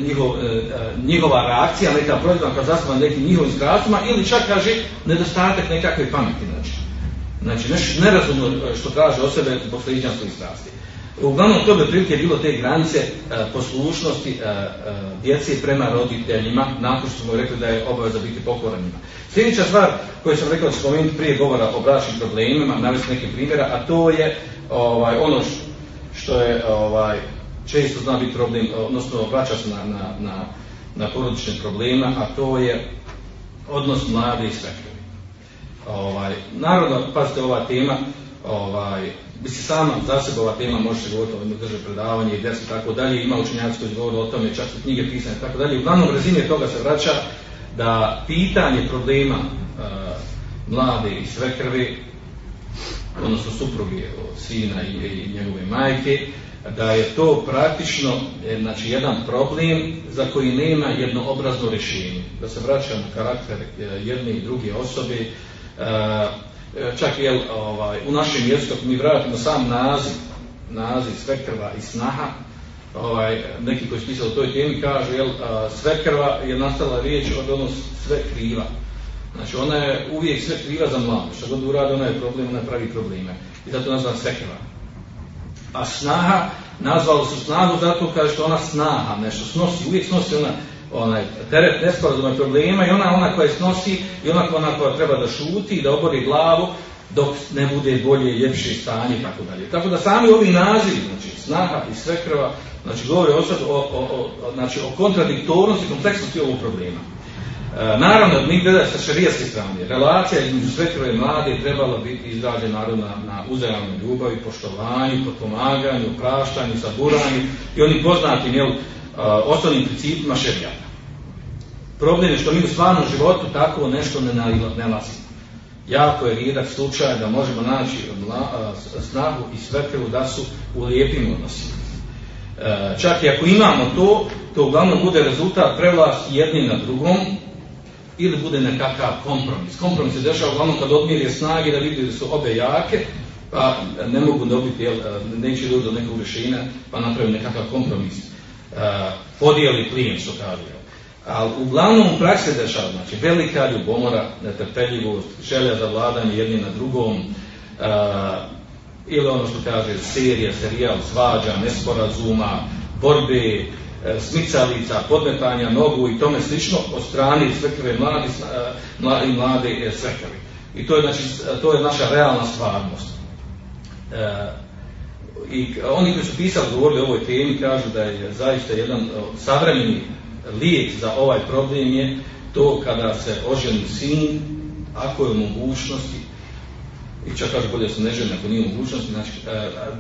njihov, njihova reakcija, neka proizvodna koja zasnovan nekim njihovim strastima ili čak kaže nedostatak nekakve pameti. Znači, znači nešto nerazumno što traže o sebe svojih strasti. Uglavnom to bi prilike bilo te granice poslušnosti djece prema roditeljima, nakon što smo rekli da je obaveza biti pokoranima. Sljedeća stvar koju sam rekao spomenuti prije govora o bračnim problemima, navesti neke primjera, a to je ovaj, ono što je ovaj, često zna biti problem, odnosno vraća se na, na, na, na porodične problema, a to je odnos mlade i svekrvi. Ovaj, naravno, pazite ova tema, ovaj, se sama za sebe ova tema može se govoriti o drže predavanje i i tako dalje, ima učenjaci koji govore o tome, čak su knjige pisane tako dalje. Uglavnom razine toga se vraća da pitanje problema uh, mlade i svekrvi, odnosno supruge sina i, njegove majke, da je to praktično e, znači, jedan problem za koji nema jednoobrazno rješenje. Da se vraća na karakter e, jedne i druge osobe. E, čak je ovaj, u našem jeziku, mi vratimo sam naziv, naziv svekrva i snaha, ovaj, neki koji su pisali o toj temi kažu, jel, svekrva je nastala riječ od ono sve kriva. Znači ona je uvijek sve kriva za mladu. Što god uradi, ona je problem, ona pravi probleme. I zato nazva svekrva. A snaha, nazvali su snagu zato kaže što ona snaha nešto snosi, uvijek snosi ona onaj teret nesporazuma problema i ona ona koja snosi i ona, ona koja treba da šuti, da obori glavu dok ne bude bolje, ljepše stanje i tako dalje. Tako da sami ovi nazivi, znači snaha i svekrva, znači govore o, o, o, znači, o kontradiktornosti, kompleksnosti ovog problema. E, naravno, mi gledamo sa šarijaske strane, relacija između svekrve i mlade trebala biti izrađena naravno na, uzajamnoj ljubavi, poštovanju, potpomaganju, praštanju, saburanju i onim poznatim jel, osnovnim principima šerijata. Problem je što mi u stvarnom životu tako nešto ne nalazimo. Jako je rijedak slučaj da možemo naći snagu i svekrvu da su u lijepim odnosima. E, čak i ako imamo to, to uglavnom bude rezultat prevlasti jednim na drugom, ili bude nekakav kompromis. Kompromis se dešava uglavnom kad odmjeri snage da vidi da su obe jake, pa ne mogu dobiti, jel, neće doći do nekog rješenja, pa napravi nekakav kompromis. Uh, podijeli plijen, što kažu. Ali uglavnom u praksi se dešava, znači velika ljubomora, netrpeljivost, želja za vladanje jednim na drugom, ili ono što kaže serija, serijal, svađa, nesporazuma, borbe, E, smicalica, podmetanja nogu i tome slično od strane svekrve mladi, mladi, mlade e, svekrve. I to je, znači, to je naša realna stvarnost. E, I oni koji su pisali, govorili o ovoj temi, kažu da je zaista jedan savremeni lijek za ovaj problem je to kada se oženi sin, ako je u mogućnosti, i čak kaže bolje se ne žene ako nije mogućnosti, znači,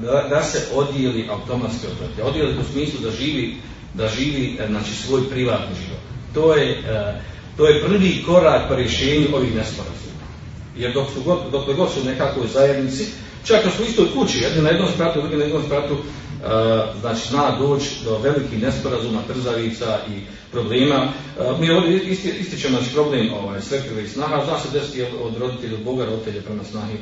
da, da se odijeli automatski od Odijeli u smislu da živi da živi e, znači, svoj privatni život. To je, e, to je prvi korak po rješenju ovih nesporazuma. Jer dok su god, dok god su nekakvoj zajednici, čak ako su u istoj kući, jedni na jednom spratu, drugi na jednom spratu, e, znači zna doći do velikih nesporazuma, trzavica i problema. Mi ovdje ističemo znači, problem ovaj, svekrve i snaha, zna se desiti od roditelja, od Boga roditelja prema snahi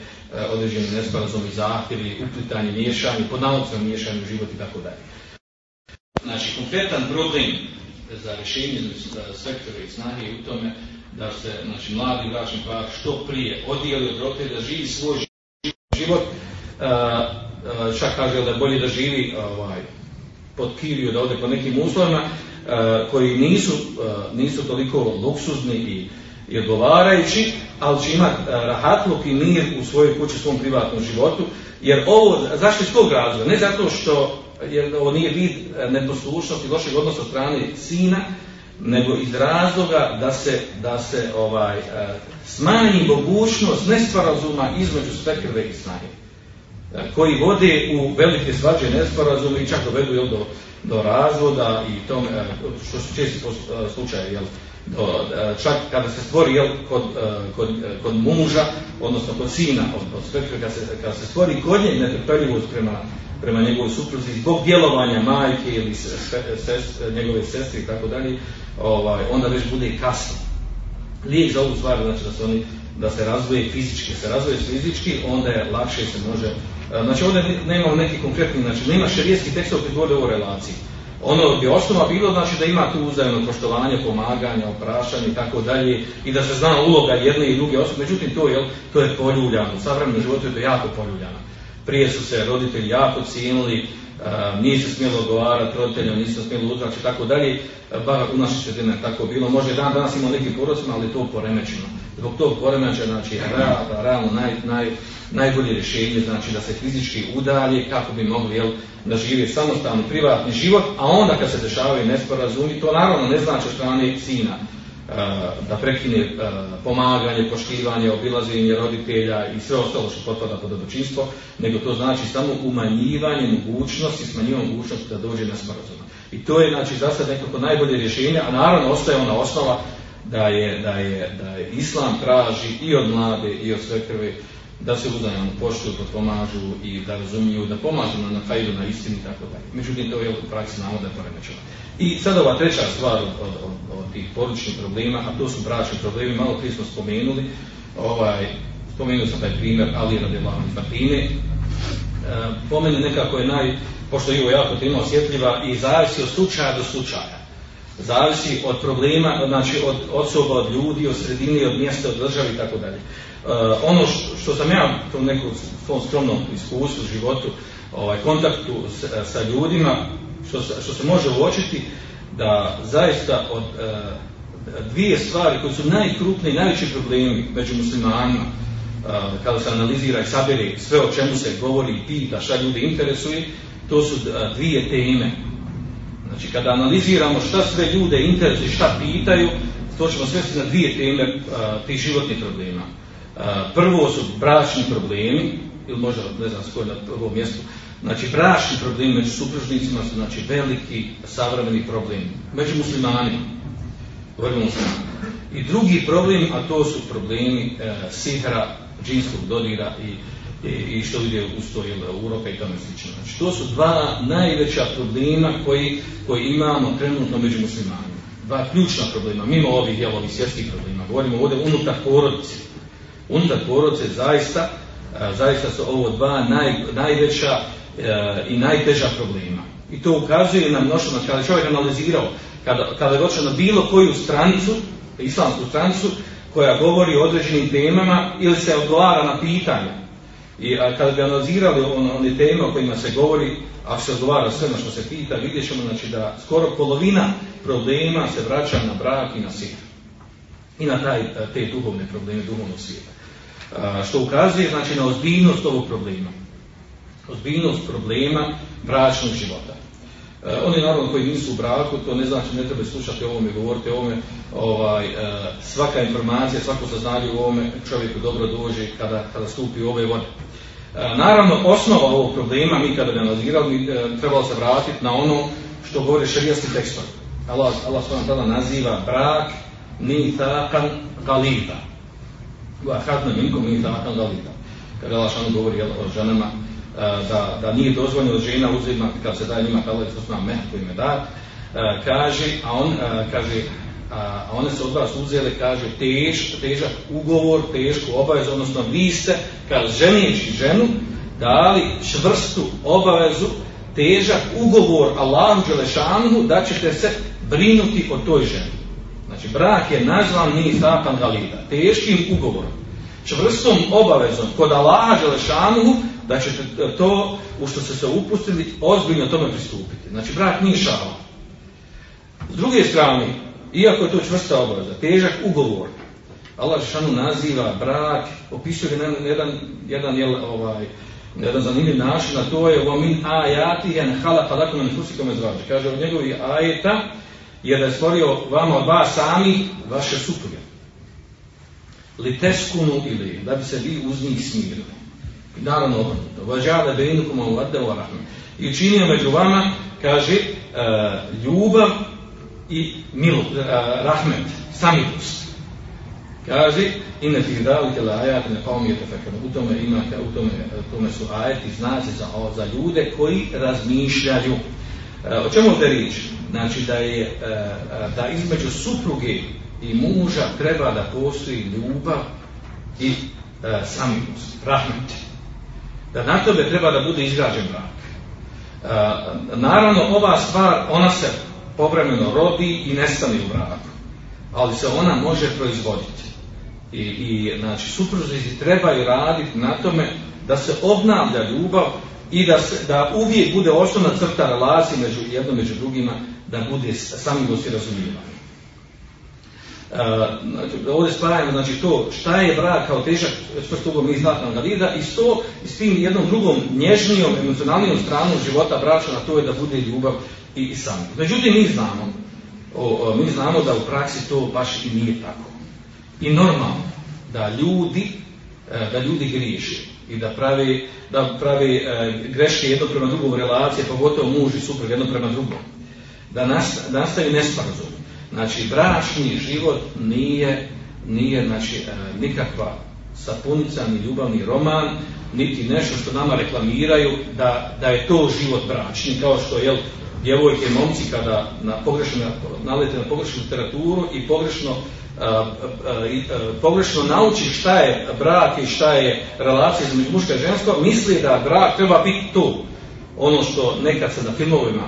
određeni nesporazum i zahtjevi, uplitanje, miješanje, pod miješanje u život i tako dalje. Znači, konkretan problem za rješenje sektora i snage u tome da se znači, mladi bračni par što prije odijeli od roditelja, da živi svoj život, čak kaže da je bolje da živi ovaj, pod kiriju, da ode po nekim uslovima koji nisu, nisu toliko luksuzni i, i odgovarajući, ali će imati rahatluk i mir u svojoj kući, svom privatnom životu, jer ovo, zašto iz tog razloga? Ne zato što jer ovo nije vid e, neposlušnosti lošeg odnosa strane sina, nego iz razloga da se, da se ovaj, e, smanji mogućnost nesporazuma između svekrve i snage e, koji vode u velike svađe nesporazume i čak dovedu do, do razvoda i tome, što su česti slučaje jel, do, čak kada se stvori jel, kod, kod, kod muža, odnosno kod sina, od, od kada se, kada se stvori kod nje netrpeljivost prema, prema njegovoj supruzi zbog djelovanja majke ili njegove sestre i tako dalje, ovaj, onda već bude i kasno. Lijek za ovu stvar, znači da se oni da se razvoje fizički, se razvoje fizički, onda je lakše se može, znači ovdje nema neki konkretni, znači nema šerijetski tekst koji govori o relaciji. Ono bi osnova bilo znači da ima tu uzajemno poštovanje, pomaganje, oprašanje i tako dalje i da se zna uloga jedne i druge osobe. Međutim to je to je poljuljano. U savremenom životu je to jako poljuljano. Prije su se roditelji jako cijenili, nije se smjelo odgovarati roditeljom, nije se smjelo uzraći i tako dalje. Bar u našoj sredini tako bilo. Može dan danas ima nekim porodcima, ali to poremećeno. Zbog tog poremeća, znači, realno naj, naj, najbolje rješenje, znači da se fizički udalje kako bi mogli jel, da žive samostalni privatni život, a onda kad se dešavaju nesporazumi, to naravno ne znači strane sina e, da prekine e, pomaganje, poštivanje, obilaženje roditelja i sve ostalo što potpada pod dobročinstvo, nego to znači samo umanjivanje mogućnosti, smanjivanje mogućnosti da dođe na sporazum. I to je znači za sad nekako najbolje rješenje, a naravno ostaje ona osnova da je, da je, da je islam traži i od mlade i od sve krve da se uzajamno poštuju, potpomažu i da razumiju, da pomažu na hajdu, na istini i tako dalje. Međutim, to je u praksi znamo da je poremećeno. I sad ova treća stvar od, od, od, od tih porodičnih problema, a to su bračni problemi, malo prije smo spomenuli, ovaj, spomenuo sam taj primjer Ali radijallahu Fatine, e, po meni nekako je naj, pošto je ovo jako tema osjetljiva i zavisi od slučaja do slučaja. Zavisi od problema, znači od osoba, od ljudi, od sredine, od mjesta, od države i tako dalje. Uh, ono što, sam ja u nekom svom skromnom iskustvu, životu, ovaj, kontaktu s, sa ljudima, što, što se može uočiti, da zaista od uh, dvije stvari koje su najkrupniji, najveći problemi među muslimanima, kada se analizira i sabere sve o čemu se govori pita, šta ljudi interesuje, to su dvije teme. Znači, kada analiziramo šta sve ljude interesuje, šta pitaju, to ćemo svesti na dvije teme tih životnih problema. Prvo su bračni problemi, ili možda ne znam skoro na prvom mjestu, znači bračni problemi među supružnicima su znači veliki savremeni problem među muslimanima. Govorimo muslimanima. I drugi problem, a to su problemi e, sihra, džinskog dodira i, i, i što ide uz to uroka i tome slično. Znači to su dva najveća problema koji, koji imamo trenutno među muslimanima. Dva ključna problema, mimo ovih, jel, ovih svjetskih problema. Govorimo ovdje unutar porodice unutar porodice zaista, zaista su ovo dva naj, najveća e, i najteža problema. I to ukazuje na mnoštvo, znači kada čovjek analizirao, kada, kada je došao na bilo koju stranicu, islamsku stranicu, koja govori o određenim temama ili se odgovara na pitanja. I a kada bi analizirali on, one teme o kojima se govori, ako se odgovara sve na što se pita, vidjet ćemo znači, da skoro polovina problema se vraća na brak i na sir. I na taj, te duhovne probleme, duhovnog svijeta što ukazuje znači na ozbiljnost ovog problema. Ozbiljnost problema bračnog života. E, oni naravno koji nisu u braku, to ne znači ne treba slušati o ovome, govoriti o ovome, ovaj, e, svaka informacija, svako saznanje u ovome čovjeku dobro dođe kada, kada stupi u ove vode. E, naravno, osnova ovog problema, mi kada bi analizirali, trebalo se vratiti na ono što govori šarijatski tekstom. Allah, Allah s.w.t. naziva brak nitakan galita Hadna minkom i takan galita. Kada Allah šanu govori o ženama, da, da nije dozvoljeno žena uzima kad se daje njima to sma meh koji me da, kaže, a on kaže, a one se od vas uzele, kaže, tež, težak ugovor, tešku obavezu, odnosno vi ste, kao ženijeći ženu, dali čvrstu obavezu, težak ugovor Allahu Đelešanu da ćete se brinuti o toj ženi. Znači, brak je nazvan ni satan galida, teškim ugovorom, čvrstom obavezom kod Allaha Želešanu da ćete to u što ste se upustili ozbiljno tome pristupiti. Znači, brak nije šala. S druge strane, iako je to čvrsta obaveza, težak ugovor, Allah Želešanu naziva brak, opisuje na jedan, jedan, jel, ovaj, jedan zanimljiv način, a to je وَمِنْ آيَاتِهَنْ خَلَقَ لَكُمْ مِنْ فُسِكُمْ اَزْوَاجِ Kaže, od njegovih ajeta je da je stvorio vama od vas sami vaše supruge. Li teskunu ili da bi se vi uz njih smirili. I naravno obrnuto. Vađada bejnukum u rahme. I učinio među vama, kaže, uh, ljubav i milu, rahmet, samilost. Kaže, ine fi dalike la ne qaumiyata fakanu. U tome ima, u tome, u tome su ajeti znači za, za ljude koji razmišljaju. O čemu ovdje riječ? Znači da je da između supruge i muža treba da postoji ljubav i samilost, rahmet. Da na tome treba da bude izgrađen brak. Naravno, ova stvar, ona se povremeno rodi i nestane u braku, ali se ona može proizvoditi. I, i znači, supružnici trebaju raditi na tome da se obnavlja ljubav i da, se, da uvijek bude osnovna crta relacije među jednom među drugima, da bude samilost i razumijevanje. Znači, ovdje spajamo znači, to šta je brak kao težak čvrstogom mi znatno analiza i to i s tim jednom drugom nježnijom, emocionalnijom stranom života braća na to je da bude ljubav i, i. Međutim, mi znamo, o, mi znamo da u praksi to baš i nije tako. I normalno da ljudi, e, da ljudi griješi i da pravi, da pravi e, greške jedno prema drugom relacije, pogotovo muž i suprug jedno prema drugom. Da nastavi nesporazum. Znači, bračni život nije, nije znači, e, nikakva sapunica, ni ljubavni roman, niti nešto što nama reklamiraju da, da je to život bračni, kao što je djevojke i momci kada na pogrešno, nalete na pogrešnu literaturu i pogrešno pogrešno nauči šta je brak i šta je relacija između muška i žensko, misli da brak treba biti to. Ono što nekad se na filmovima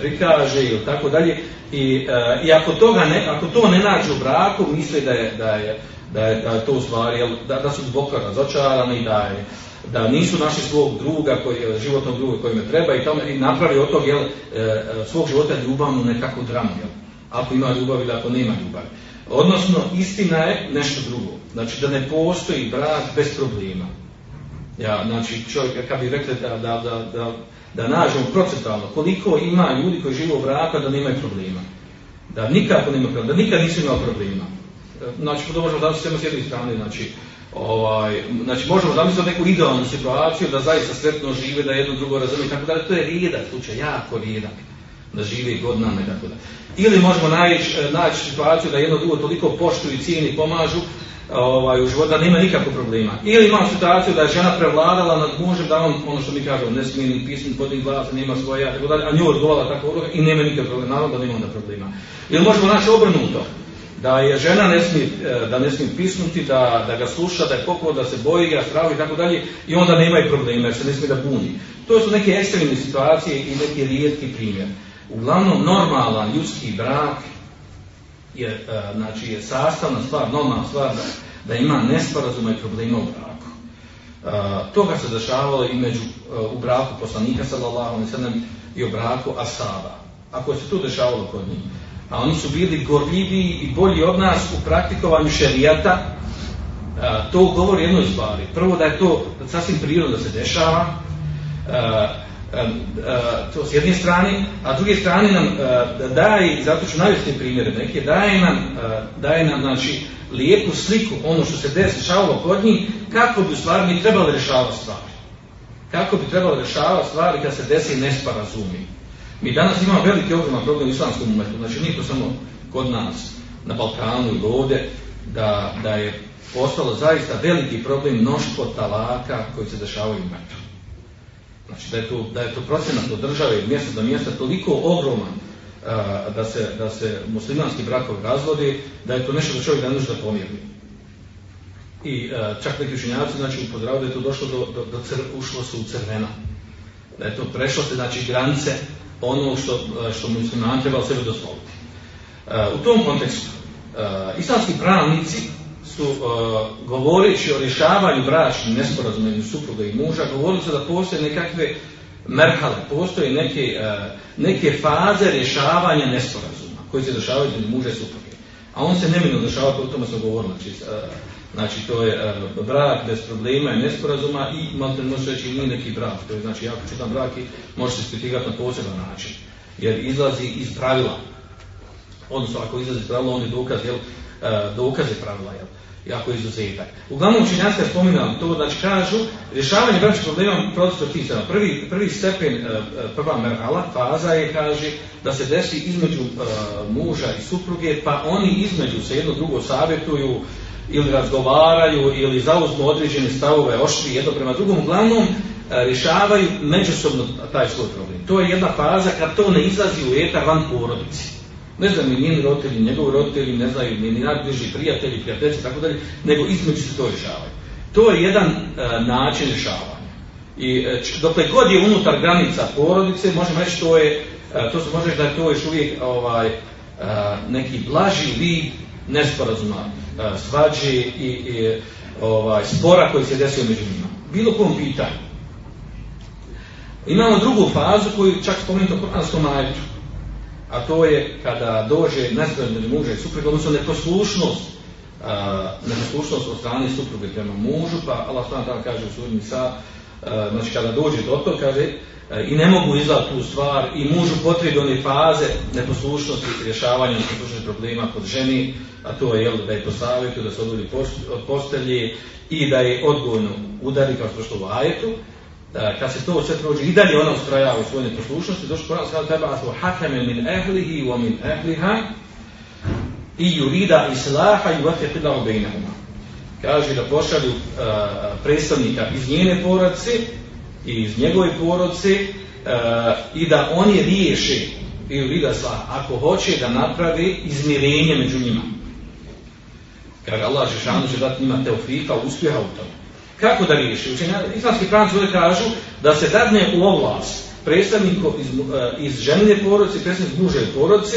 prikaže ili tako dalje. I, i ako, toga ne, ako to ne nađe u braku, misli da je, da je, da je, da je to u stvari, da, da su duboko razočarani, da je, da nisu našli svog druga, koji, životnog druga kojima treba i, tome, i napravi od tog jel, svog života ljubavnu nekakvu dramu. Jel? Ako ima ljubav ili ako nema ljubavi. Odnosno, istina je nešto drugo. Znači, da ne postoji brak bez problema. Ja, znači, čovjek, kad bi rekli da, da, da, da, da nađemo procentualno koliko ima ljudi koji žive u braku da nemaju problema. Da nikako nema problema, da nikad nisu imali problema. Znači, možemo da se s jedne strane, znači, ovaj, znači možemo zamisliti neku idealnu situaciju da zaista sretno žive, da jedno drugo razumije, tako da to je rijedak slučaj, jako rijedak da živi godinama i tako da. Ili možemo naći, naći situaciju da jedno drugo toliko poštuju i cijeni pomažu ovaj, u životu da nema nikakvog problema. Ili imamo situaciju da je žena prevladala nad mužem da on, ono što mi kažemo, ne smije ni pisati podnik glas, nema svoje, tako dalje, a nju odgovala tako i nema nikakvog problema, naravno da nema onda problema. Ili možemo naći obrnuto, da je žena ne smije, da ne smije pisnuti, da, da ga sluša, da je pokor, da se boji ga, stravi i tako dalje i onda nema i problema jer se ne smije da buni. To su neke ekstremne situacije i neki rijetki primjer. Uglavnom, normalan ljudski brak je, e, znači, je sastavna stvar, normalna stvar da, da ima nesporazuma i problema u braku. E, toga se dešavalo i među, e, u braku poslanika sallallahu alejhi ve i u braku asaba. Ako se to dešavalo kod njih, a oni su bili gorljiviji i bolji od nas u praktikovanju šerijata, to govori jednoj stvari. Prvo da je to sasvim prirodno da se dešava, to s jedne strane, a s druge strane nam daje, zato ću navesti primjere neke, daje nam, daje nam znači, lijepu sliku, ono što se dešavalo kod njih, kako bi u stvari mi trebali rješavati stvari. Kako bi trebali rješavati stvari kad se desi nesporazumi. Mi danas imamo veliki ogroman problem u islamskom umetu, znači nije to samo kod nas, na Balkanu ili ovdje, da, da je postalo zaista veliki problem mnoštvo talaka koji se dešavaju u. Znači da je to, da je to procenat od države mjesta do mjesta toliko ogroman a, da, se, da se muslimanski brakovi razvodi, da je to nešto da čovjek ne može da pomijeri. I a, čak neki učenjaci znači, upozoravaju da je to došlo do, do, do cr, ušlo se u crvena. Da je to prešlo se znači granice ono što, što musliman treba sebe dozvoliti. U tom kontekstu, islamski pravnici su uh, govoreći o rješavanju bračnih nesporazuma između supruga i muža, govorili su da postoje nekakve merhale, postoje neke, uh, neke faze rješavanja nesporazuma koji se dešavaju između muža i supruge. A on se nemino dešava, o tome smo govorili, znači, uh, znači to je brak bez problema i nesporazuma i malo može reći nije neki brak, to je znači jako čitan brak i može se ispitivati na poseban način, jer izlazi iz pravila. Odnosno, ako izlazi iz pravila, on je dokaz, jel, uh, dokaz je pravila, jel. jako izuzetak. Uglavnom učenjaci kad spominjali to, znači kažu, rješavanje bračnih problema prosto tih Prvi, prvi stepen, e, prva merhala, faza je, kaže, da se desi između muža i supruge, pa oni između se jedno drugo savjetuju, ili razgovaraju, ili zauzmu određene stavove oštri jedno prema drugom, uglavnom rješavaju međusobno taj svoj problem. To je jedna faza kad to ne izlazi u etar van porodici. Ne znam ni njeni roditelji, njegovi roditelji, ne znaju ni najbliži prijatelji, prijatelji, tako dalje, nego između se to rješavaju. To je jedan e, način rješavanja. I e, dokle god je unutar granica porodice, možemo reći to je, e, to se može reći da je to još uvijek ovaj, neki blaži vid nesporazuma, svađe i, i ovaj, spora koji se desio među njima. Bilo kom pitanju. Imamo drugu fazu koju čak spomenuto u Koranskom ajetu, a to je kada dođe među muža i supruga, odnosno neposlušnost, neposlušnost od strane supruge prema mužu, pa Allah s.w.t. kaže u sudnji sa, znači kada dođe do toga, kaže, i ne mogu izlati tu stvar i mužu potrebi one faze neposlušnosti rješavanja neposlušnosti problema kod ženi, a to je jel, da je posavjetu, da se odvodi od postelje i da je odgovorno udari kao što u ajetu, kad se to sve prođe i dalje ona ustrajava u svojoj neposlušnosti, došlo Koran sada treba asu hakame min ehlihi wa min ehliha i yurida islaha i vafiqillahu bejnahuma. Kaže da pošalju uh, predstavnika iz njene porodice i iz njegove porodice i da oni riješe ili vida ako hoće da napravi izmirenje među njima. Kaže Allah Žešanu će dati njima teofika, uspjeha u tome. Kako da riješi? Islamski pravnici ovdje kažu da se dadne u ovlast predstavnikom iz, e, iz ženine porodice, predstavnik muže porodice,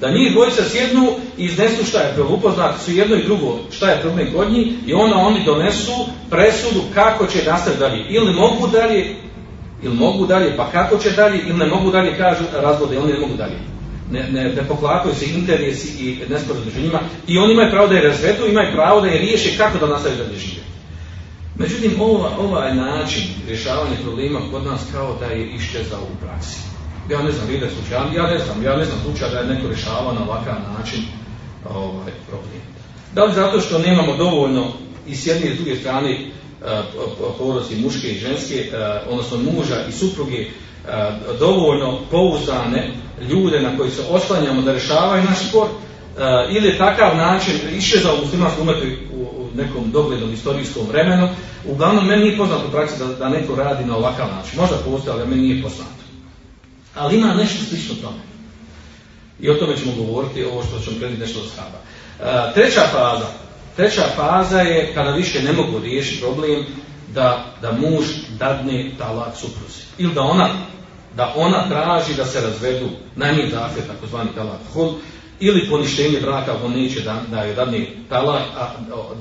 da njih dvojica sjednu i iznesu šta je problem. Upoznati su jedno i drugo šta je problem kod njih i onda oni donesu presudu kako će nastaviti dalje. Ili mogu dalje, ili mogu dalje, pa kako će dalje, ili ne mogu dalje, kažu razvode, oni ne mogu dalje. Ne, ne, ne poklapaju se interesi i nesporazum i oni imaju pravo da je razvedu, imaju pravo da je riješe kako da nastavi dalje žive. Međutim, ova, ovaj način rješavanja problema kod nas kao da je iščezao u praksi. Ja ne znam, vide slučaj, ja ne znam, ja ne znam slučaj da je neko rješavao na ovakav način ovaj problem. Da li zato što nemamo dovoljno i s jedne i s druge strane e, porodice muške i ženske, e, odnosno muža i supruge, e, dovoljno pouzdane ljude na koji se oslanjamo da rješavaju naš spor, ili je takav način iščezao u muslimanskom umetu nekom doglednom istorijskom vremenu. Uglavnom, meni nije poznato u praksi da, da neko radi na ovakav način. Možda postoji, ali meni nije poznato. Ali ima nešto slično tome. I o tome ćemo govoriti, ovo što ćemo prediti nešto od shaba. E, treća faza. Treća faza je kada više ne mogu riješiti problem da, da muž dadne talak supruzi. Ili da ona, da ona traži da se razvedu, zahtjev, takozvani talak hul, ili poništenje braka ako neće da, da je dadne talak, a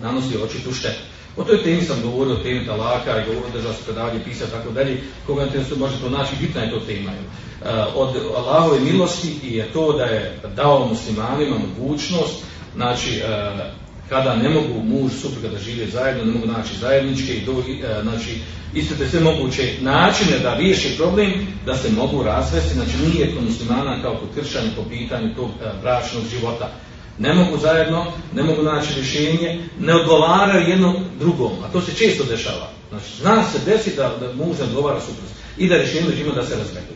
nanosi očitu štetu. O toj temi sam govorio, o temi talaka i govorio držao se predavlje, pisao tako dalje. Koga ne može to naći, bitna je to tema. Uh, od Allahove milosti je to da je dao muslimanima mogućnost, znači, uh, kada ne mogu muž, supruga da žive zajedno, ne mogu naći zajedničke i do, uh, znači, istrpe sve moguće načine da riješi problem, da se mogu razvesti, znači nije kod muslimana kao kod kršćanja po pitanju tog bračnog života ne mogu zajedno, ne mogu naći rješenje, ne odgovaraju jedno drugom, a to se često dešava. Znači, zna se desi da, da muž ne odgovara supruzi i da rješenje među da se razvedu.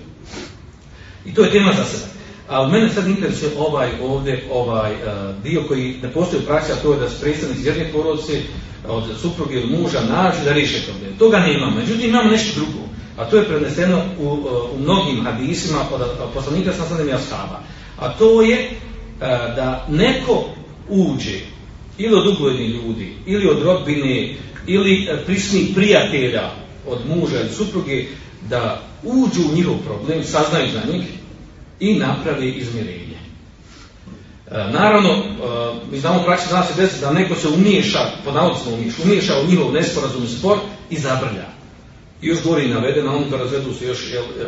I to je tema za sebe. Ali mene sad interesuje ovaj ovdje, ovaj uh, dio koji ne postoji u praksi, a to je da se predstavnici jedne porodice od supruge ili muža nađu da riješe problem. Toga nema. Međutim, imamo nešto drugo. A to je preneseno u, uh, u mnogim hadisima od, poslanika sam sad ashaba. A to je E, da neko uđe ili od uglednih ljudi, ili od rodbine, ili prisnih prijatelja od muža ili supruge, da uđu u njihov problem, saznaju za njih i napravi izmirenje. E, naravno, mi znamo u praksi zna se desiti da neko se umiješa, po navodicima umiješa, umiješa u njihov nesporazumni spor i zabrlja. I još gori navedeno, on to razvedu se još,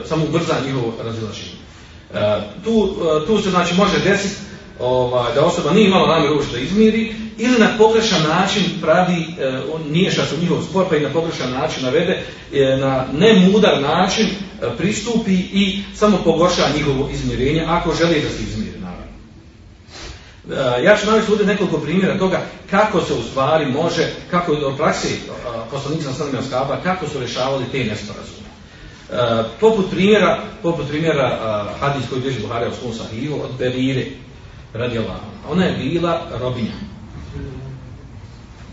samo ubrza njihovo razilaženje. Tu, tu se znači može desiti ovaj, da osoba nije imala namjeru da izmiri ili na pogrešan način pravi, e, on miješa se u njihov spor pa i na pogrešan način navede, e, na nemudar način e, pristupi i samo pogorša njihovo izmirenje ako želi da se izmiri naravno. E, ja ću navesti ovdje nekoliko primjera toga kako se u stvari može, kako u praksi poslanika sa skaba, kako su rješavali te nesporazume. E, poput primjera, poput primjera hadis koji Buhari u svom sahihu od Berire radi Ona je bila robinja.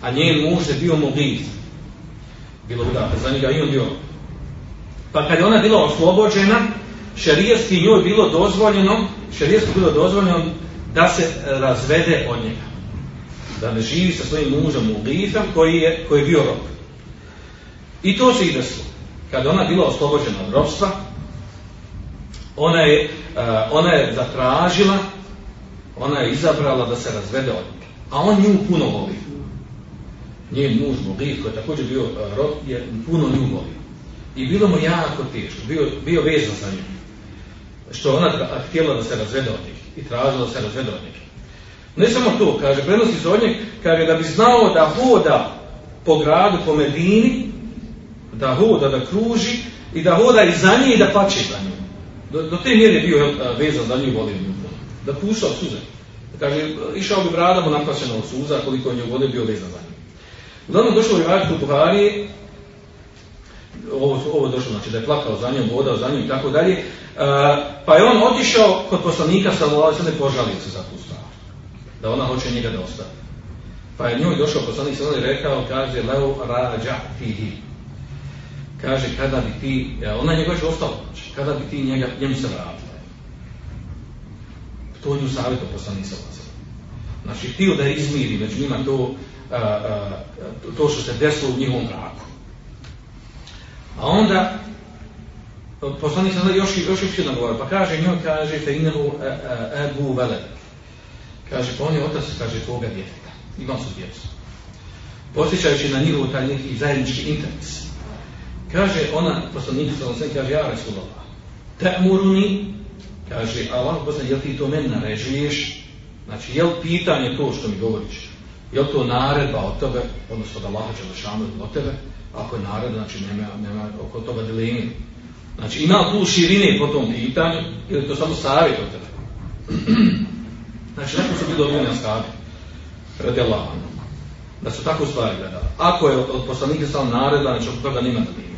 A njen muž je bio mobil. Bilo udata, za njega i on bio. Pa kad je ona bila oslobođena, šerijski njoj bilo dozvoljeno, šerijski bilo dozvoljeno da se razvede od njega. Da ne živi sa svojim mužem u koji je, koji je bio rob. I to se i desilo. Kada ona bila oslobođena od robstva, ona je, ona je zatražila, ona je izabrala da se razvede od njega. A on nju puno voli. Njen muž Mogif, koji je također bio rob, je puno nju volio. I bilo mu jako teško, bio, bio vezan za nju. Što ona htjela da se razvede od njega i tražila da se razvede od njega. Ne samo to, kaže, prenosi se od njeg, kaže da bi znao da hoda po gradu, po Medini, da hoda, da kruži i da hoda i za nje i da pače za nju. Do, do te mjere je bio vezan za nju volim nju. Da pušao suze. Kaže, išao bi bradama naplaćeno od suza koliko je nju vode bio vezan za nju. Uglavnom došlo je raditi u Buhari, ovo, ovo došlo, znači da je plakao za njom, vodao za njom i tako dalje, pa je on otišao kod poslanika sa ne požalio se za tu stvar, da ona hoće njega da ostavi. Pa je njoj došao poslanik sa i rekao, kaže, leo rađa tihi. Kaže, kada bi ti, ona njega još ostala, znači, kada bi ti njega, njemu se vratila. To je nju savjeto poslanik sa Znači, htio da je izmiri među njima to, to što se desilo u njihovom braku. A onda poslanik sam još još još jedan govor, pa kaže njoj kaže fe inahu ebu vele. Kaže pa on je otac kaže tvoga djeteta. Imao su djecu. Posjećajući na njihov taj neki zajednički interes. Kaže ona, poslanik sam se kaže ja Resulullah. Ta'muruni kaže Allah poslanik jel ti to meni narežuješ? Znači jel pitanje to što mi govoriš? Jel to naredba od tebe, odnosno da Allah Đelešanu od tebe? Ako je naredba, znači nema, nema oko toga dilemi. Znači ima tu širine po tom pitanju, ili to samo savjet od tebe. znači neko su bili odmjeni askabi, radi. Da su tako stvari gledali. Ako je od, poslanika samo naredba, znači oko toga nema dilemi.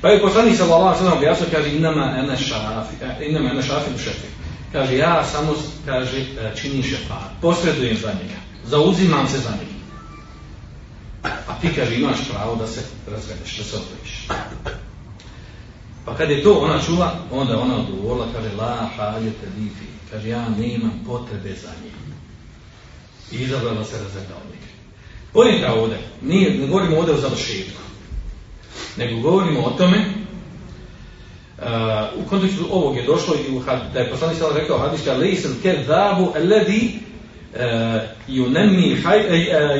Pa je poslanik sa Allah sallam objasnio, kaže inama ene šafi, e, inama ene šafi šefi. Kaže, ja samo, kaže, e, činim šefat, posredujem za njega. Zauzimam se za njih. A ti kaže imaš pravo da se razvedeš, da se odvojiš. Pa kad je to ona čula, onda ona odgovorila, kaže la haljete lifi, kaže ja nemam potrebe za njim. I izabrala se razveda od njih. Pojenta ovdje, nije, ne govorimo ovdje o završetku, nego govorimo o tome Uh, u kontekstu ovog je došlo i u, da je poslanik sada rekao hadiska lejsel kedabu alladhi yunammi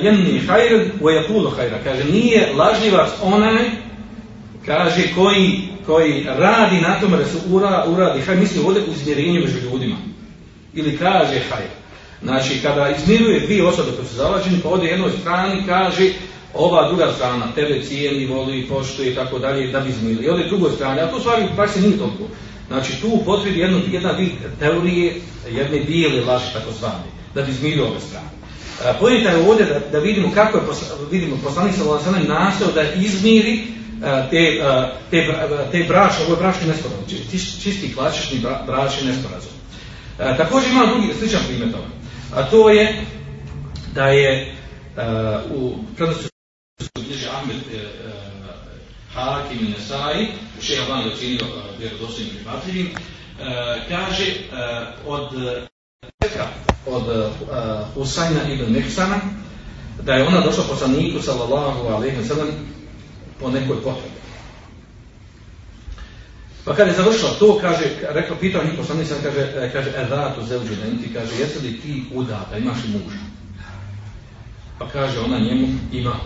yanmi khayr wa yaqulu khayra kaže nije lažljivac onaj kaže koji koji radi na tome da se ura, uradi haj misli ovdje izmjerenje među ljudima ili kaže haj znači kada izmiruje dvije osobe koje su zalađene pa ode jednoj strani kaže ova druga strana tebe cijeni, voli, poštuje i tako dalje da bi izmirili. I ode drugoj strani, a to stvari u nije toliko. Znači tu potrebi jedna vid teorije, jedne bijele laži tako zvane da bi izmirio ove strane. E, Pojenta je ovdje da, da vidimo kako je vidimo poslanik sa Valasanem nastao da izmiri e, te, e, te, te ovo je bračni nesporazum, čisti klasični bračni nesporazum. Također ima drugi sličan primjer toga. A to je da je u prednosti su Ahmed Hakim i Nesai, šeha Van je ocenio vjerodostojnim prihvatljivim, kaže od od uh, Husajna ibn Mihsana, da je ona došla poslaniku sallallahu alaihi wa sallam po nekoj potrebi. Pa kad je završila to, kaže, rekla, pitao njih poslanik sam, kaže, kaže, edatu zevđu ti kaže, jesi li ti udata, imaš muža? Pa kaže ona njemu, ima.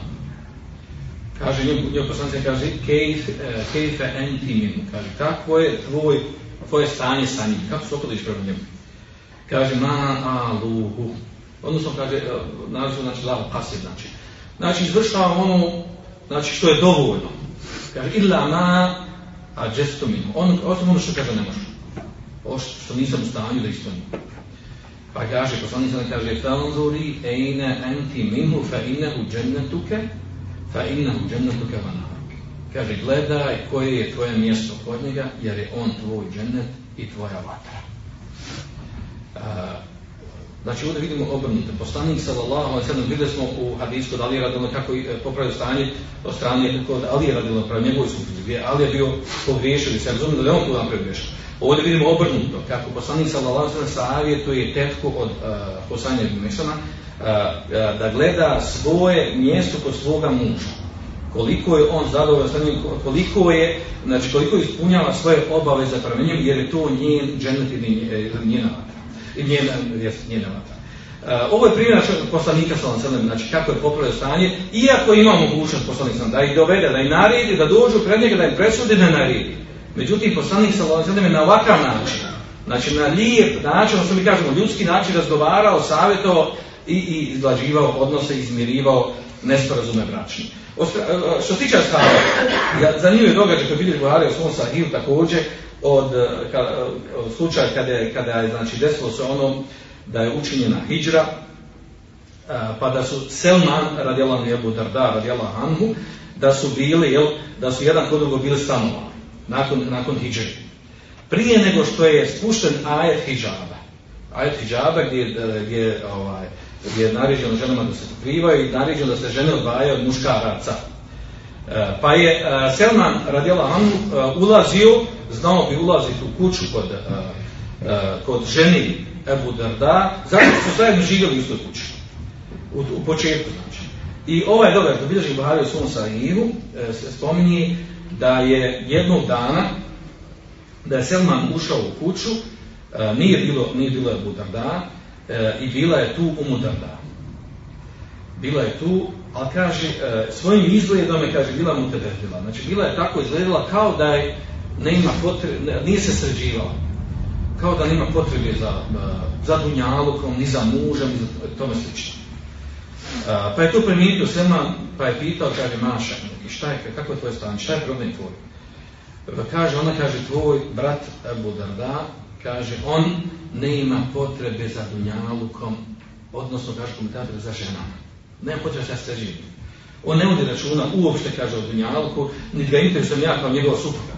Kaže njemu, njemu poslanik kaže, kejfe e, enti minu, kaže, kako je tvoj, tvoje stanje sa njim, kako se opodiš prema njemu? Kaže ma aluhu. Odnosno kaže, e, naziv znači lav pasiv znači. Znači izvršava ono, znači što je dovoljno. Kaže illa ma a gesto mimo. On, osim ono što kaže ne može. Ovo što nisam u stanju da ispunim. Pa kaže, poslanik sam kaže, fanzuri ejne enti minhu fa innehu džennetuke, fa innehu džennetuke vanaruk. Kaže, gledaj koje je tvoje mjesto kod njega, jer je on tvoj džennet i tvoja vatra. A, Znači ovdje vidimo obrnuto. Poslanik sallallahu alejhi ve sellem vidjeli smo u hadisku da Ali radilo kako je popravio stanje od strane kod Ali radilo prema njegovoj supruzi. Gdje Ali je bio pogriješio se razumije da je on tu napravio. Ovdje vidimo obrnuto, kako poslanik sallallahu alejhi ve sellem savjetuje tetku od uh, Mesana da gleda svoje mjesto kod svoga muža. Koliko je on zadovoljan sa njim, koliko je, znači koliko ispunjava svoje obaveze prema njemu, jer je to njen džennet ili njena njena, njena vatra. Uh, ovo je primjer poslanika ve sellem, znači kako je popravio stanje, iako ima mogućnost poslanik sallallahu da ih dovede, da ih naredi, da dođu pred njega, da im presudi, da naredi. Međutim, poslanik sallallahu alejhi ve na ovakav način, znači na lijep način, što mi kažemo, ljudski način razgovarao, savjetovao i, i izglađivao odnose, izmirivao nesporazume bračni. Što se tiče ashaba, zanimljiv je događaj koji vidiš Buhari u svom sahiju također od, ka, od slučaja kada je, kada je znači, desilo se ono da je učinjena hijđra, pa da su Selman radijalan Ebu Darda radijalan Anhu, da su bili, jel, da su jedan kod drugog bili stanovali nakon, nakon hijđre. Prije nego što je spušten ajet hijjaba. Ajet hijjaba gdje, gdje, ovaj, gdje je naređeno ženama da se pokrivaju i naređeno da se žene odvajaju od muškaraca. E, pa je e, Selman radijala e, ulazio, znao bi ulaziti u kuću kod, kod ženi Ebu Darda, zato su zajedno živjeli u istoj kući. U, u početku znači. I ovaj dobar, da bilježi Buhari u svom sahihu, se spominje da je jednog dana da je Selman ušao u kuću, nije bilo, nije bilo Ebu Darda, i bila je tu Umu Darda. Bila je tu, ali kaže, svojim izgledom je, kaže, bila mu tebedila. Znači, bila je tako izgledala kao da je ne ima potrebe, nije se sređivala. Kao da nema potrebe za, za dunjalukom, ni za mužem, ni za tome slično. Pa je tu primijetio Selman, pa je pitao, kaže, Maša, šta je, kako je tvoje stanje, šta je problem tvoj? Pa kaže, ona kaže, tvoj brat Abu Darda, kaže, on ne ima potrebe za dunjalukom, odnosno, kaže komentator, za ženama. Nema potrebe za sređenje. On ne vodi računa uopšte, kaže, o dunjaluku, niti ga interesujem ja kao njegova supruga.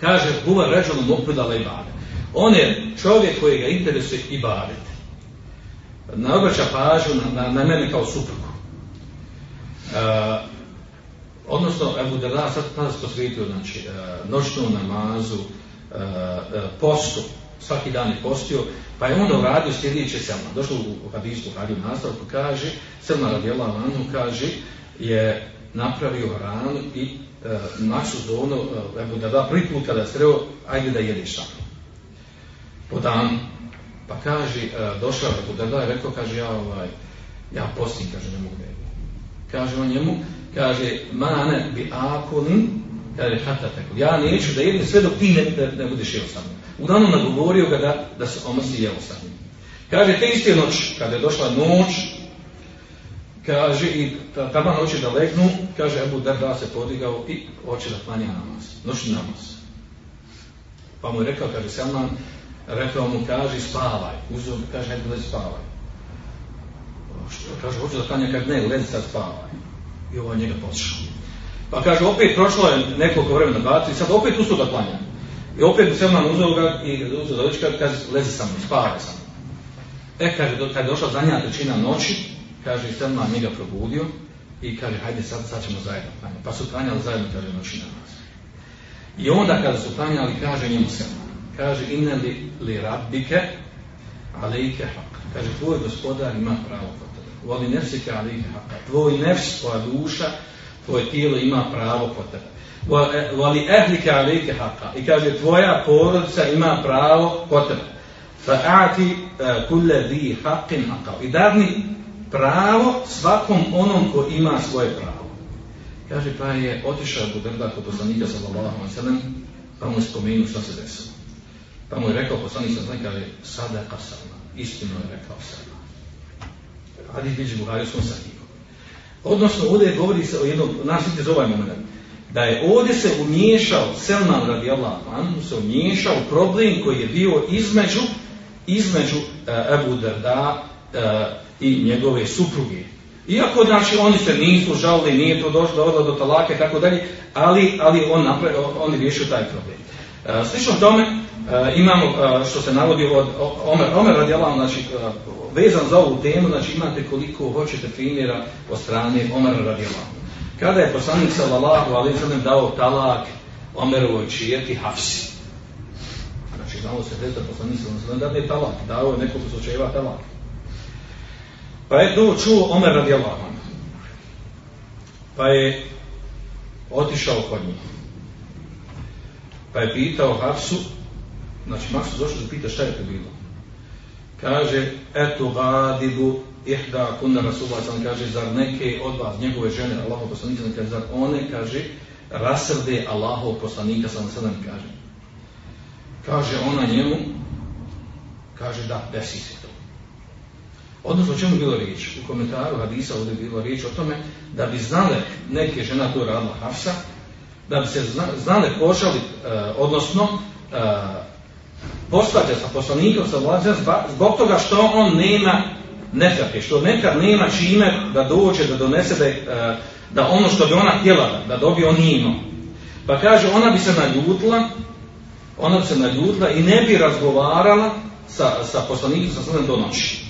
Kaže, huva ređonu mokvidala i bade. On je čovjek koji ga interesuje i badete. Ne obraća pažnju na, na, na mene kao suprugu. Uh, odnosno, Ebu Darda sad se posvetio, znači, uh, noćnu namazu, uh, postu, svaki dan je postio, pa je onda uradio sljedeće Selma. Došlo u hadisu, radio nastavku, kaže, Selma radijela Lanu, kaže, je napravio ranu i uh, našu zonu, uh, Ebu Darda, prvi put kada je sreo, ajde da jedeš sa Po danu. Pa kaže, uh, došao Ebu Darda i rekao, kaže, ja, ovaj, ja postim, kaže, ne mogu da. Kaže on njemu, kaže, mane bi akun, kaže, hata tako, ja neću da jedem sve dok ti ne, ne budeš jeo sa mnom. Uglavnom nagovorio ga da, da se omrsi jeo sa njim. Kaže, te iste noć, kada je došla noć, kaže, i tamo noć da legnu, kaže, Ebu Darda se podigao i hoće da klanja namaz, noćni namaz. Pa mu je rekao, kaže, Selman, rekao mu, kaže, spavaj, uzeo, kaže, hajde, lezi, spavaj. Što, kaže, hoću da klanja, kaže, ne, lezi sad spavaj. I ovo njega poslušao. Pa kaže, opet prošlo je nekoliko vremena baci, sad opet ustao da klanja. I opet se Selman uzeo ga i uzeo da doći, kaže, lezi sa mnom, spavaj sa mnom. E, kaže, kad je došla zadnja trećina noći, kaže, Selman njega probudio i kaže, hajde sad, sad ćemo zajedno klanjati. Pa su klanjali zajedno, kaže, noći namaz. I onda kada su klanjali, kaže njemu Selman, kaže, inne li, li rabbike, haq. Kaže, tvoj gospodar ima pravo kod tebe. Voli nefsike alejke haq. Tvoj nefs, tvoja duša, tvoje tijelo ima pravo kod tebe. Voli ehlike alejke haq. I kaže, tvoja porodica ima pravo kod tebe. Fa'ati kulle di haqqin haqqa. I darni pravo svakom onom ko ima svoje pravo. Kaže, pa je otišao Budrda kod poslanika sallallahu alaihi sallam, pa mu je spomenuo što se desilo. Pa mu je rekao poslanik sallallahu alaihi sallam, sada kasama, istino je rekao sallam. Hadis biđe Buhari u svom. Odnosno, ovdje govori se o jednom, nasvite za ovaj moment, da je ovdje se umiješao, Selman radijallahu anhu se umiješao problem koji je bio između između Ebu Darda i njegove supruge. Iako znači oni se nisu žalili, nije to došlo do talake i tako dalje, ali, ali on, napravio, on je riješio taj problem. Slično tome imamo što se navodi od Omer, Omer radijalan, znači vezan za ovu temu, znači imate koliko hoćete primjera od strane Omera radijalan. Kada je poslanik sallallahu alaihi sallam dao talak Omerovoj čijeti Hafsi. Znači znamo se da poslanik sallallahu alaihi sallam da talak, dao je nekoliko slučajeva talak. Pa je to čuo Omer radijallahu Pa je otišao kod njih. Pa je pitao Hafsu, znači Maksu došao da pita šta je to bilo. Kaže, eto gadibu ihda kunna Rasulullah sam kaže, zar neke od vas, njegove žene, Allahov poslanika kaže, zar one, kaže, rasrde Allahov poslanika sam sada kaže. Kaže ona njemu, kaže da, desi se to. Odnosno, o čemu je bilo riječ? U komentaru Hadisa ovdje je bilo riječ o tome da bi znale neke žena to radila Hafsa, da bi se znale pošaliti, e, odnosno e, posvađa sa poslanikom sa zbog toga što on nema nefake, što nekad nema čime da dođe, da donese da, e, da ono što bi ona htjela da dobije on. Pa kaže ona bi se naljutila, ona bi se naljutila i ne bi razgovarala sa, sa poslanikom sa sredem do noći.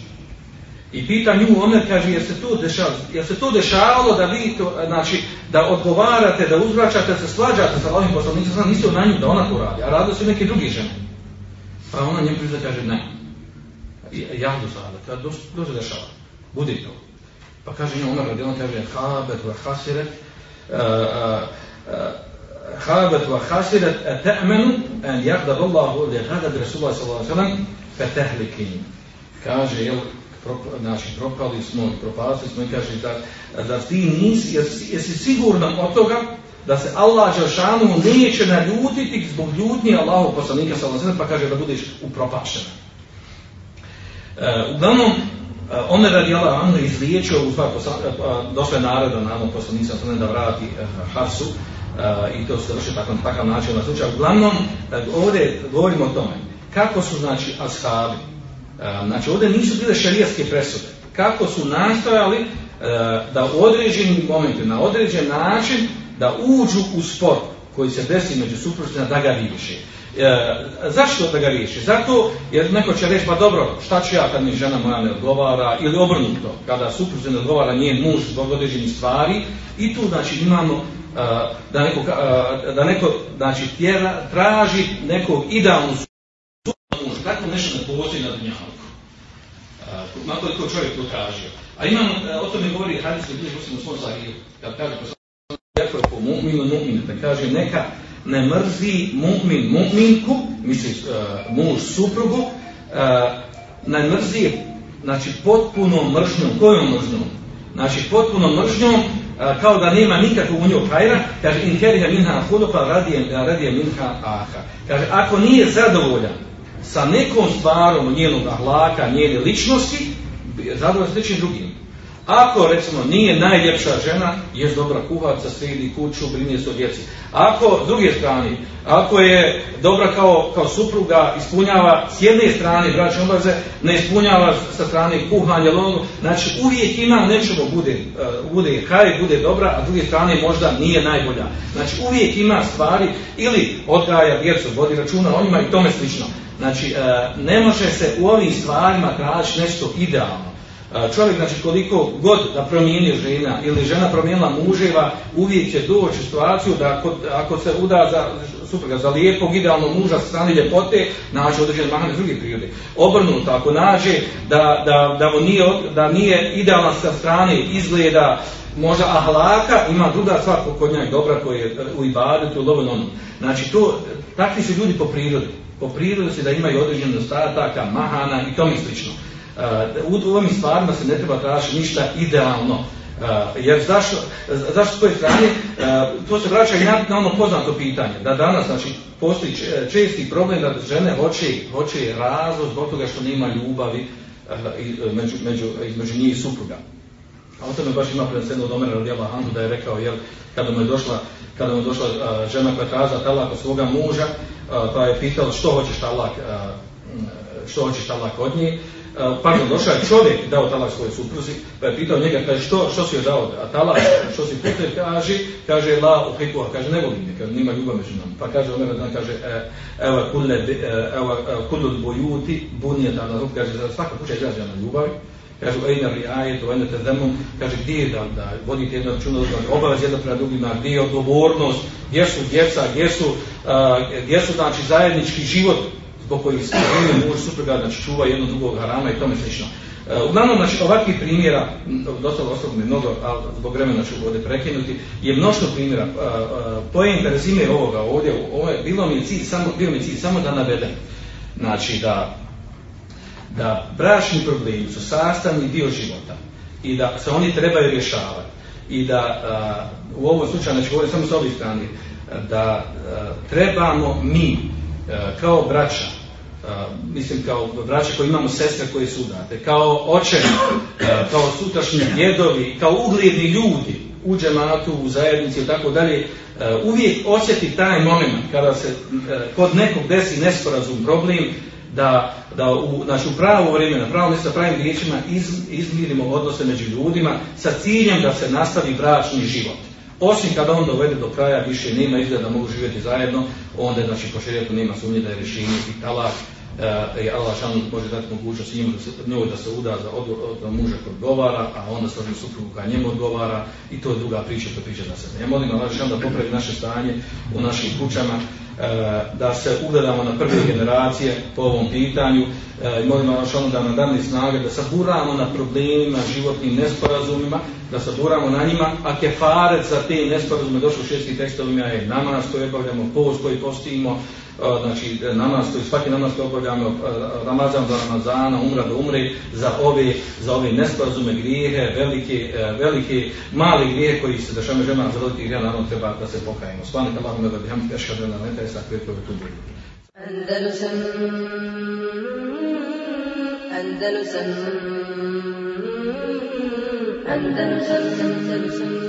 I pita nju Omer, kaže, jel se to dešavalo, jel se to dešavalo da vi to, znači, da odgovarate, da uzvraćate, se svađate sa ovim poslanicom, znam, niste na nju da ona to radi, a radili su neke druge žene. Pa ona njemu prizna kaže, ne. Ja do sada, kada dođe dešava, budi to. Pa kaže nju Omer, radi on kaže, habet wa hasiret, habet wa hasiret, te'menu, en jagdad Allahu li hadad Rasulullah sallallahu alaihi sallam, fe tehlikin. Kaže, jel, znači propali smo i propasli smo i kaže da, da ti nisi, jesi, jesi sigurna od toga da se Allah Đelšanu neće naljutiti zbog ljutnje Allahu poslanika sallallahu pa kaže da budeš upropašena. E, uglavnom, e, Omer radi Allah Anu izliječio, u stvari, došla je naroda na ovom poslanika da vrati e, Harsu e, i to se vrši takav, takav način na slučaj. Uglavnom, e, ovdje govorimo o tome kako su znači ashabi, Znači ovdje nisu bile šarijatske presude. Kako su nastojali e, da u određenim momentima, na određen način, da uđu u spor koji se desi među suprotnicima da ga riješi. E, zašto da ga riješi? Zato jer neko će reći, pa dobro, šta ću ja kad mi žena moja ne odgovara, ili obrnuto, kada suprotnica ne odgovara njen muž zbog određenih stvari, i tu znači imamo e, da neko, da neko znači, tjera, traži nekog idealnu muž, tako nešto ne postoji na dunjalku. Mako je to čovjek to tražio. A imamo, o tome govori hadis koji bilje u svom sahiju, kad kaže je po mu'minu mu'minu, da kaže neka ne mrzi mu'min mu'minku, misli uh, muž suprugu, uh, ne mrzi znači potpuno mržnjom, kojom mržnjom? Znači potpuno mržnjom, uh, kao da nema nikakvog u njoj hajra, kaže in keriha minha huduka radije, radije minha aha. Kaže, ako nije zadovoljan sa nekom stvarom njenog ahlaka, njene ličnosti, zadovoljno s nečim drugim. Ako, recimo, nije najljepša žena, je dobra kuharca, sredi kuću, brine se o djeci. Ako, s druge strane, ako je dobra kao, kao supruga, ispunjava s jedne strane braće obaze, ne ispunjava sa strane kuhanja, logu, znači uvijek ima nečemu bude, uh, bude haj, bude dobra, a s druge strane možda nije najbolja. Znači uvijek ima stvari, ili odgaja djecu, vodi računa o njima i tome slično. Znači, e, ne može se u ovim stvarima tražiti nešto idealno. E, čovjek, znači, koliko god da promijenio žena ili žena promijenila muževa, uvijek će doći situaciju da ako, ako se uda za supruga za lijepog idealnog muža strane ljepote, nađe određene mahane druge prirode. Obrnuto, ako nađe da, da, da, mu nije, da nije idealan sa strane izgleda možda ahlaka, ima druga stvar kod njega dobra koja je u ibadetu, u lovom Znači, to, takvi su ljudi po prirodi po prirodi da imaju određen nedostataka, mahana i tome slično. Uh, u ovim stvarima se ne treba tražiti ništa idealno. Uh, jer zašto, zašto s koje strane, uh, to se vraća i na, na ono poznato pitanje, da danas znači, postoji česti problem da žene hoće, hoće razlog zbog toga što nema ljubavi među, među, između njih i supruga. A o tome baš ima preneseno od Omera radijala Handu da je rekao, jel, kada mu je došla, kada mu je došla žena koja traza talak od svoga muža, pa je pitala što hoćeš talak, što hoćeš talak od nje. Pardon, došao je čovjek dao talak svojoj supruzi, pa je pitao njega, kaže, što, što si joj dao, a talak, što si puter, kaže, kaže, la u hikuha, kaže, ne volim me, kaže, nima ljubav među nama. Pa kaže, Omer dan kaže, e, evo kulle, evo kulle bojuti, bunijeta na rub, kaže, za svaka kuća izrađa na ljubavi, Kažu, ejna li ajetu, ejna te zemom, kaže, gdje je da, da vodite jedno računo, da obavez jedno prema drugima, gdje je odgovornost, gdje su djeca, gdje su, gdje su znači, zajednički život zbog kojih se muž supruga, znači čuva jedno drugog harama i tome slično. Uh, uglavnom, znači, ovakvih primjera, dosta osobno mnogo, ali zbog vremena ću ovdje prekinuti, je mnoštvo primjera. Uh, uh, Pojenta rezime ovoga ovdje, ovo je, bilo mi je cilj, samo, bilo mi je cilj, samo da navedem. Znači, da da bračni problemi su sastavni dio života i da se oni trebaju rješavati i da u ovom slučaju, znači govorim samo s ovih strane, da trebamo mi kao braća, mislim kao braća koji imamo sestre koje su udate, kao očevi, kao sutrašnji djedovi, kao ugledni ljudi u džematu, u zajednici i tako dalje, uvijek osjeti taj moment kada se kod nekog desi nesporazum problem, da, da u, znači, u pravo vrijeme, na pravo mjesto, pravim riječima iz, izmirimo odnose među ljudima sa ciljem da se nastavi bračni život. Osim kada on dovede do kraja, više nema izgleda da mogu živjeti zajedno, onda znači, po nema sumnje da je rješenje i talak i Allah šan može dati mogućnost njemu da se, njoj da se uda za od, muža koji odgovara, a onda složi suprugu koja njemu odgovara i to je druga priča, to priča za sebe. Ja molim Allah šan da popravi naše stanje u našim kućama, uh, da se ugledamo na prve generacije po ovom pitanju uh, i molim Allah šan da nam dani snage, da saburamo na problemima, životnim nesporazumima, da saburamo na njima, a kefaret za te nesporazume došlo u šestih tekstovima je namaz koji obavljamo, post koji postimo, znači namaz koji svaki namaz koji obavljamo Ramazan do Ramazana, umra do umre za ove, za ove nesporazume grijehe, velike, velike mali grijehe koji se dešavaju ženama za velike grijehe, naravno treba da se pokajemo. Svanik Allahum da biham ešhadu na lenta i sakve koje tu budu. Andalusam Andalusam Andalusam Andalusam